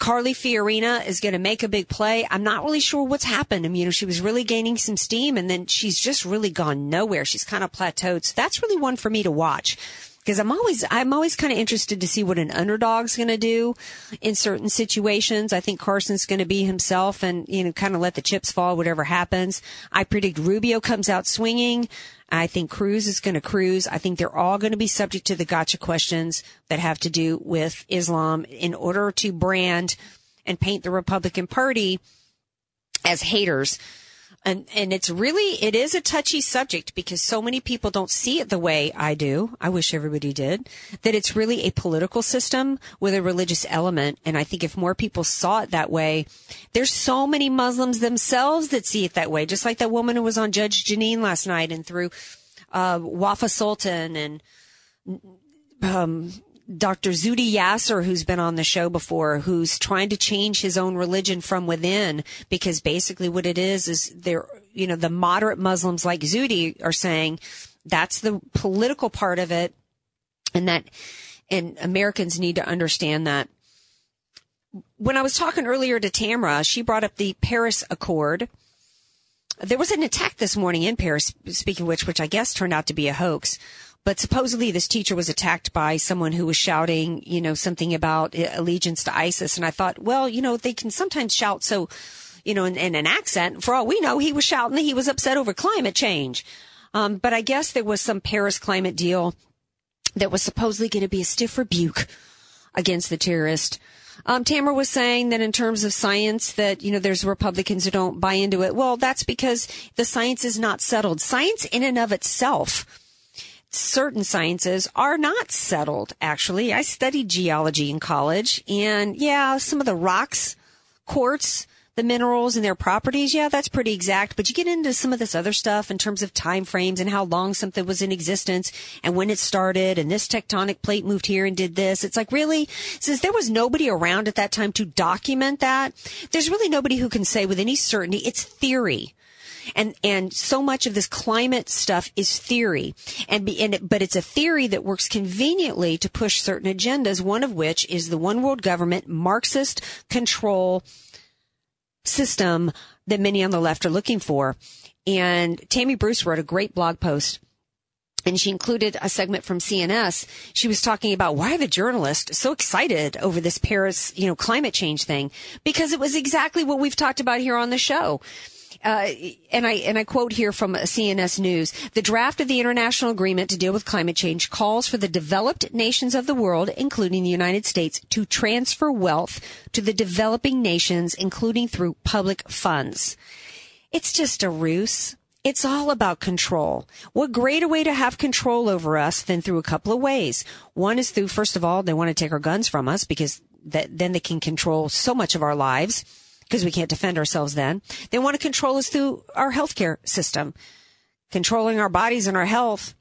Carly Fiorina is going to make a big play. I'm not really sure what's happened. I mean, you know, she was really gaining some steam and then she's just really gone nowhere. She's kind of plateaued. So that's really one for me to watch because I'm always, I'm always kind of interested to see what an underdog's going to do in certain situations. I think Carson's going to be himself and, you know, kind of let the chips fall, whatever happens. I predict Rubio comes out swinging. I think Cruz is going to cruise. I think they're all going to be subject to the gotcha questions that have to do with Islam in order to brand and paint the Republican Party as haters. And, and it's really, it is a touchy subject because so many people don't see it the way I do. I wish everybody did that it's really a political system with a religious element. And I think if more people saw it that way, there's so many Muslims themselves that see it that way. Just like that woman who was on Judge Jeanine last night and through, uh, Wafa Sultan and, um, Dr. Zuhdi Jasser, who's been on the show before, who's trying to change his own religion from within because basically what it is is they're, you know, the moderate Muslims like Zudi are saying that's the political part of it and that, and Americans need to understand that. When I was talking earlier to Tamara, she brought up the Paris Accord. There was an attack this morning in Paris, speaking of which, which I guess turned out to be a hoax but supposedly this teacher was attacked by someone who was shouting, you know, something about allegiance to ISIS. And I thought, well, you know, they can sometimes shout so, you know, in, in an accent. For all we know, he was shouting that he was upset over climate change. Um, but I guess there was some Paris climate deal that was supposedly going to be a stiff rebuke against the terrorist. Um, Tamara was saying that in terms of science, that, you know, there's Republicans who don't buy into it. Well, that's because the science is not settled. Science in and of itself, certain sciences are not settled, actually. I studied geology in college and yeah, some of the rocks, quartz, the minerals and their properties, yeah, that's pretty exact. But you get into some of this other stuff in terms of time frames and how long something was in existence and when it started and this tectonic plate moved here and did this. It's like really, since there was nobody around at that time to document that, there's really nobody who can say with any certainty it's theory and and so much of this climate stuff is theory and, be, and it, but it's a theory that works conveniently to push certain agendas one of which is the one world government marxist control system that many on the left are looking for. And Tammy Bruce wrote a great blog post and she included a segment from CNS. She was talking about why the journalists so excited over this Paris, you know, climate change thing? Because it was exactly what we've talked about here on the show. Uh, and I and I quote here from CNS News: the draft of the international agreement to deal with climate change calls for the developed nations of the world, including the United States, to transfer wealth to the developing nations, including through public funds. It's just a ruse. It's all about control. What greater way to have control over us than through a couple of ways? One is through, first of all, they want to take our guns from us because that, then they can control so much of our lives because we can't defend ourselves then. They want to control us through our healthcare system. Controlling our bodies and our health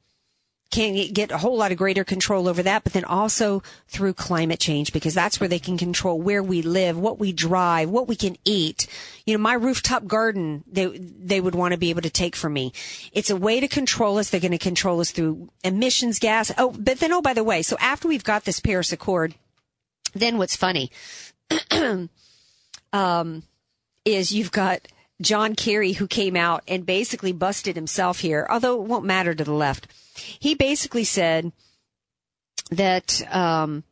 can get a whole lot of greater control over that, but then also through climate change because that's where they can control where we live, what we drive, what we can eat. You know, my rooftop garden, they, they would want to be able to take from me. It's a way to control us. They're going to control us through emissions gas. Oh, but then, oh, by the way, so after we've got this Paris Accord, then what's funny? um, is you've got John Kerry who came out and basically busted himself here, although it won't matter to the left. He basically said that um,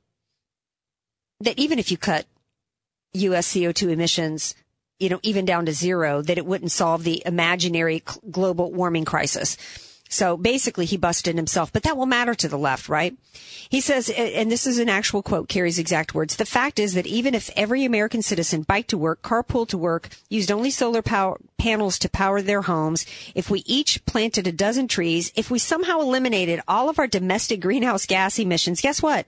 that even if you cut U.S. CO2 emissions, you know, even down to zero, that it wouldn't solve the imaginary global warming crisis. So basically he busted himself, but that will matter to the left, right? He says, and this is an actual quote, Kerry's exact words. The fact is that even if every American citizen biked to work, carpool to work, used only solar power panels to power their homes, if we each planted a dozen trees, if we somehow eliminated all of our domestic greenhouse gas emissions, guess what?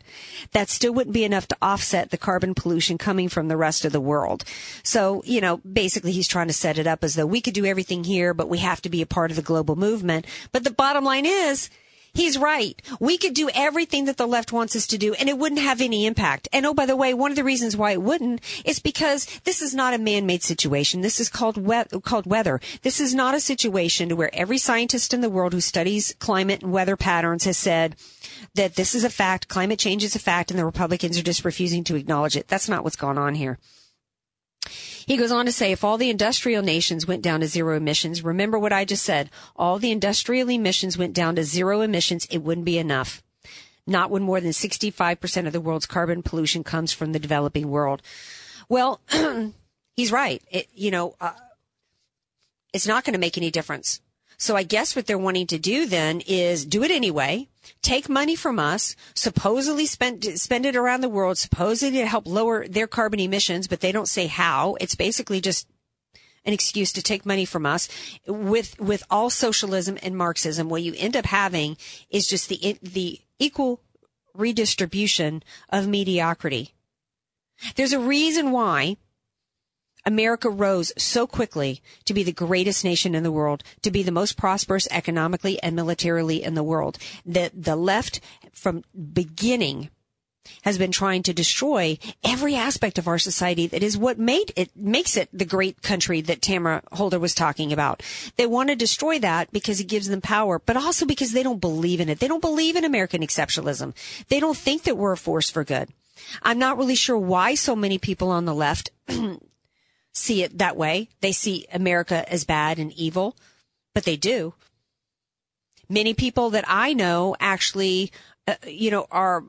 That still wouldn't be enough to offset the carbon pollution coming from the rest of the world. So, you know, basically he's trying to set it up as though we could do everything here, but we have to be a part of the global movement. But the bottom line is, He's right. We could do everything that the left wants us to do and it wouldn't have any impact. And oh, by the way, one of the reasons why it wouldn't is because this is not a man-made situation. This is called we- called weather. This is not a situation to where every scientist in the world who studies climate and weather patterns has said that this is a fact, climate change is a fact, and the Republicans are just refusing to acknowledge it. That's not what's going on here. He goes on to say, if all the industrial nations went down to zero emissions, remember what I just said, all the industrial emissions went down to zero emissions, it wouldn't be enough. Not when more than 65% of the world's carbon pollution comes from the developing world. Well, he's right. It, you know, uh, it's not going to make any difference. So I guess what they're wanting to do then is do it anyway, take money from us, supposedly spend spend it around the world, supposedly to help lower their carbon emissions, but they don't say how. It's basically just an excuse to take money from us. With with all socialism and Marxism, what you end up having is just the the equal redistribution of mediocrity. There's a reason why America rose so quickly to be the greatest nation in the world, to be the most prosperous economically and militarily in the world. That the left from beginning has been trying to destroy every aspect of our society that is what made it makes it the great country that Tamara Holder was talking about. They want to destroy that because it gives them power, but also because they don't believe in it. They don't believe in American exceptionalism. They don't think that we're a force for good. I'm not really sure why so many people on the left see it that way. They see America as bad and evil, but they do. Many people that I know actually, uh, you know, are,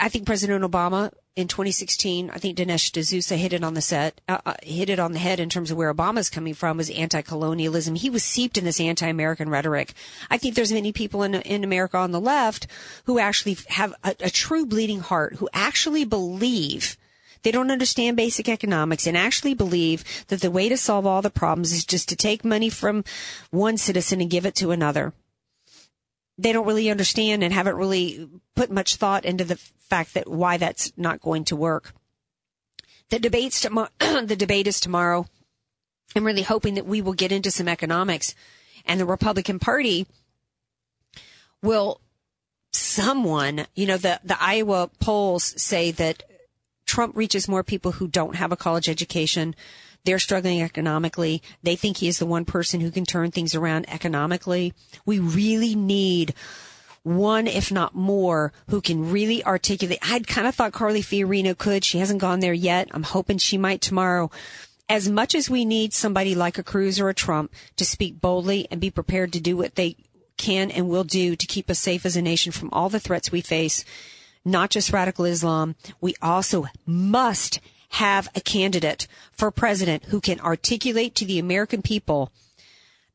I think President Obama in 2016, I think Dinesh D'Souza hit it on the set, uh, uh, hit it on the head in terms of where Obama's coming from was anti-colonialism. He was steeped in this anti-American rhetoric. I think there's many people in in America on the left who actually have a, a true bleeding heart, who actually believe they don't understand basic economics and actually believe that the way to solve all the problems is just to take money from one citizen and give it to another they don't really understand and haven't really put much thought into the fact that why that's not going to work. The debates tomorrow, the debate is tomorrow. I'm really hoping that we will get into some economics and the Republican Party will someone, you know, the, the Iowa polls say that Trump reaches more people who don't have a college education they're struggling economically. They think he is the one person who can turn things around economically. We really need one, if not more, who can really articulate. I'd kind of thought Carly Fiorina could. She hasn't gone there yet. I'm hoping she might tomorrow. As much as we need somebody like a Cruz or a Trump to speak boldly and be prepared to do what they can and will do to keep us safe as a nation from all the threats we face, not just radical Islam, we also must have a candidate for president who can articulate to the American people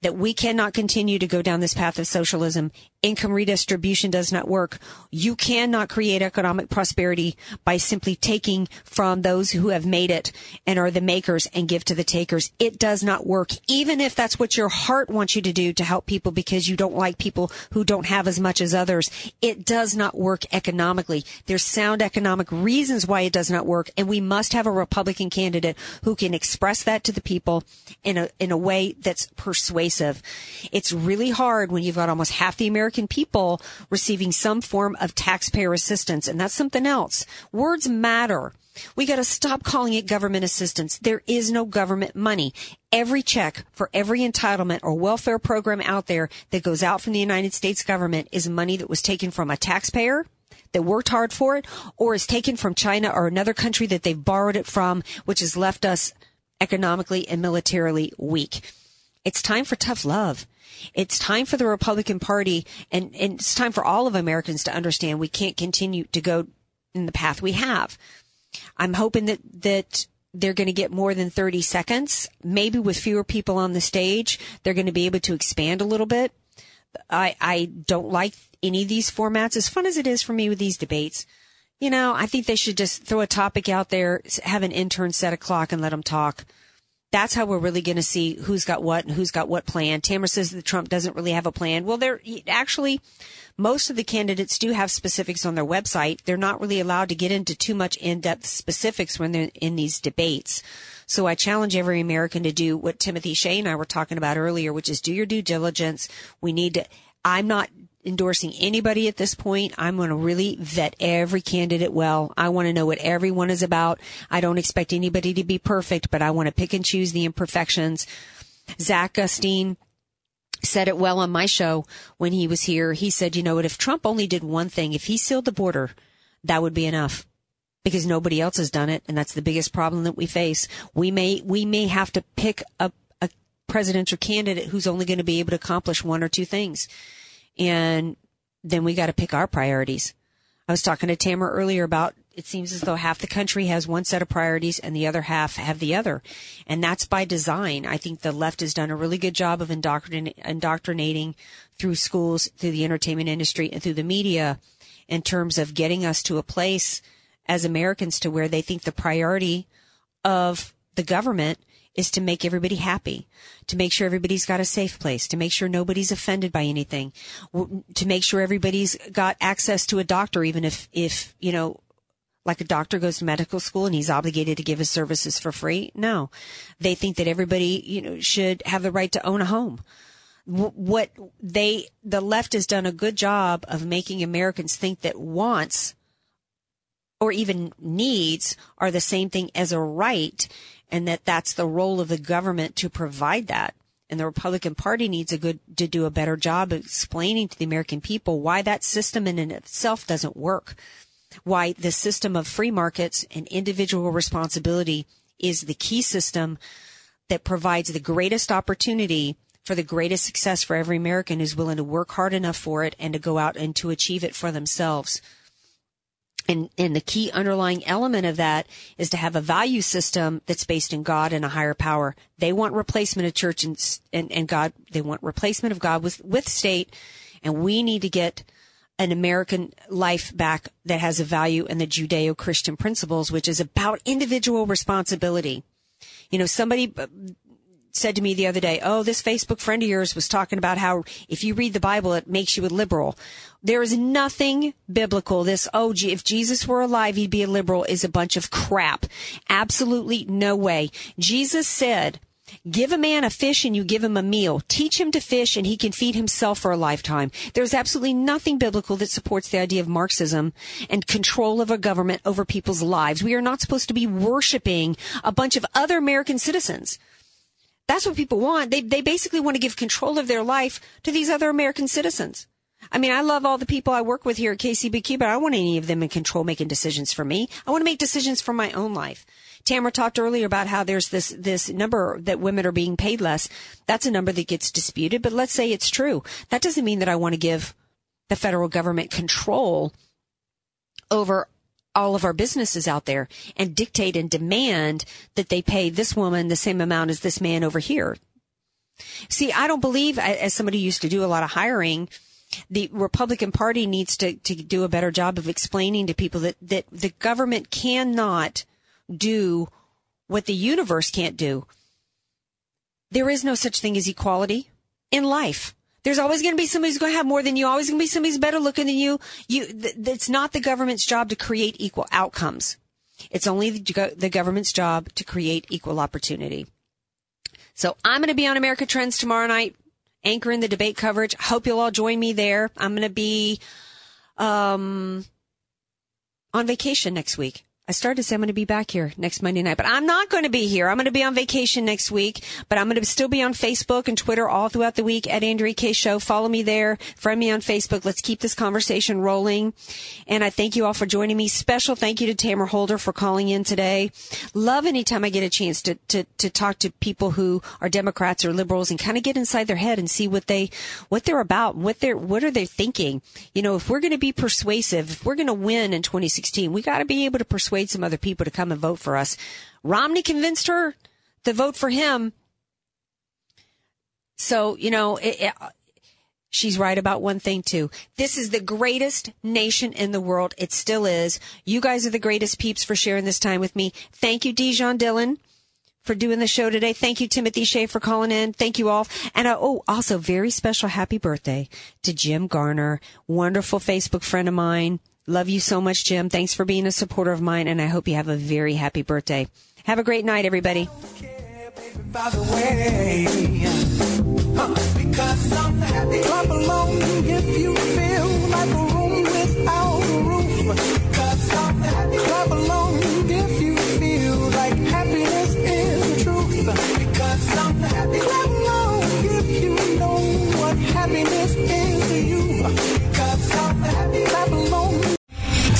that we cannot continue to go down this path of socialism. Income redistribution does not work. You cannot create economic prosperity by simply taking from those who have made it and are the makers and give to the takers. It does not work, even if that's what your heart wants you to do to help people because you don't like people who don't have as much as others. It does not work economically. There's sound economic reasons why it does not work, and we must have a Republican candidate who can express that to the people in a in a way that's persuasive. It's really hard when you've got almost half the American people receiving some form of taxpayer assistance, and that's something else. Words matter. We got to stop calling it government assistance. There is no government money. Every check for every entitlement or welfare program out there that goes out from the United States government is money that was taken from a taxpayer that worked hard for it or is taken from China or another country that they've borrowed it from, which has left us economically and militarily weak. It's time for tough love. It's time for the Republican Party and, and it's time for all of Americans to understand we can't continue to go in the path we have. I'm hoping that, that they're going to get more than 30 seconds. Maybe with fewer people on the stage, they're going to be able to expand a little bit. I, I don't like any of these formats as fun as it is for me with these debates. You know, I think they should just throw a topic out there, have an intern set a clock and let them talk that's how we're really going to see who's got what and who's got what plan. Tamara says that Trump doesn't really have a plan. Well, they're actually, most of the candidates do have specifics on their website. They're not really allowed to get into too much in-depth specifics when they're in these debates. So I challenge every American to do what Timothy Shea and I were talking about earlier, which is do your due diligence. We need to, I'm not endorsing anybody at this point. I'm going to really vet every candidate well. I want to know what everyone is about. I don't expect anybody to be perfect, but I want to pick and choose the imperfections. Zach Gustine said it well on my show when he was here. He said, you know what, if Trump only did one thing, if he sealed the border, that would be enough because nobody else has done it. And that's the biggest problem that we face. We may, we may have to pick a, a presidential candidate who's only going to be able to accomplish one or two things and then we got to pick our priorities. I was talking to Tamara earlier about it seems as though half the country has one set of priorities and the other half have the other. And that's by design. I think the left has done a really good job of indoctrin- indoctrinating through schools, through the entertainment industry and through the media in terms of getting us to a place as Americans to where they think the priority of the government is to make everybody happy, to make sure everybody's got a safe place, to make sure nobody's offended by anything, to make sure everybody's got access to a doctor, even if, if, you know, like a doctor goes to medical school and he's obligated to give his services for free. No, they think that everybody, you know, should have the right to own a home. What they, the left has done a good job of making Americans think that wants or even needs are the same thing as a right and that that's the role of the government to provide that. And the Republican Party needs a good to do a better job of explaining to the American people why that system in and itself doesn't work. Why the system of free markets and individual responsibility is the key system that provides the greatest opportunity for the greatest success for every American who's willing to work hard enough for it and to go out and to achieve it for themselves. And, and the key underlying element of that is to have a value system that's based in God and a higher power. They want replacement of church and, and, and God. They want replacement of God with, with state. And we need to get an American life back that has a value in the Judeo-Christian principles, which is about individual responsibility. You know, somebody uh, said to me the other day, Oh, this Facebook friend of yours was talking about how if you read the Bible, it makes you a liberal. There is nothing biblical. This, oh, if Jesus were alive, he'd be a liberal is a bunch of crap. Absolutely no way. Jesus said, Give a man a fish and you give him a meal. Teach him to fish and he can feed himself for a lifetime. There's absolutely nothing biblical that supports the idea of Marxism and control of a government over people's lives. We are not supposed to be worshiping a bunch of other American citizens. That's what people want. They, they basically want to give control of their life to these other American citizens. I mean, I love all the people I work with here at KCBQ, but I don't want any of them in control making decisions for me. I want to make decisions for my own life. Tamara talked earlier about how there's this, this number that women are being paid less. That's a number that gets disputed, but let's say it's true. That doesn't mean that I want to give the federal government control over all of our businesses out there and dictate and demand that they pay this woman the same amount as this man over here. See, I don't believe, as somebody used to do a lot of hiring, the Republican Party needs to, to do a better job of explaining to people that, that the government cannot do what the universe can't do. There is no such thing as equality in life. There's always going to be somebody who's going to have more than you. Always going to be somebody who's better looking than you. You, th- it's not the government's job to create equal outcomes. It's only the, the government's job to create equal opportunity. So I'm going to be on America Trends tomorrow night, anchoring the debate coverage. Hope you'll all join me there. I'm going to be, um, on vacation next week. I started to say I'm going to be back here next Monday night, but I'm not going to be here. I'm going to be on vacation next week, but I'm going to still be on Facebook and Twitter all throughout the week at Andrea Kaye Show. Follow me there. Friend me on Facebook. Let's keep this conversation rolling. And I thank you all for joining me. Special thank you to Tamara Holder for calling in today. Love anytime I get a chance to, to, to talk to people who are Democrats or liberals and kind of get inside their head and see what they, what they're about, what they're, what are they thinking? You know, if we're going to be persuasive, if we're going to win in 2016, we got to be able to persuade persuade some other people to come and vote for us. Romney convinced her to vote for him. So, you know, it, it, she's right about one thing too. This is the greatest nation in the world. It still is. You guys are the greatest peeps for sharing this time with me. Thank you, Dijon Dillon for doing the show today. Thank you, Timothy Shea, for calling in. Thank you all. And uh, oh, also very special happy birthday to Jim Garner, wonderful Facebook friend of mine. Love you so much, Jim. Thanks for being a supporter of mine, and I hope you have a very happy birthday. Have a great night, everybody.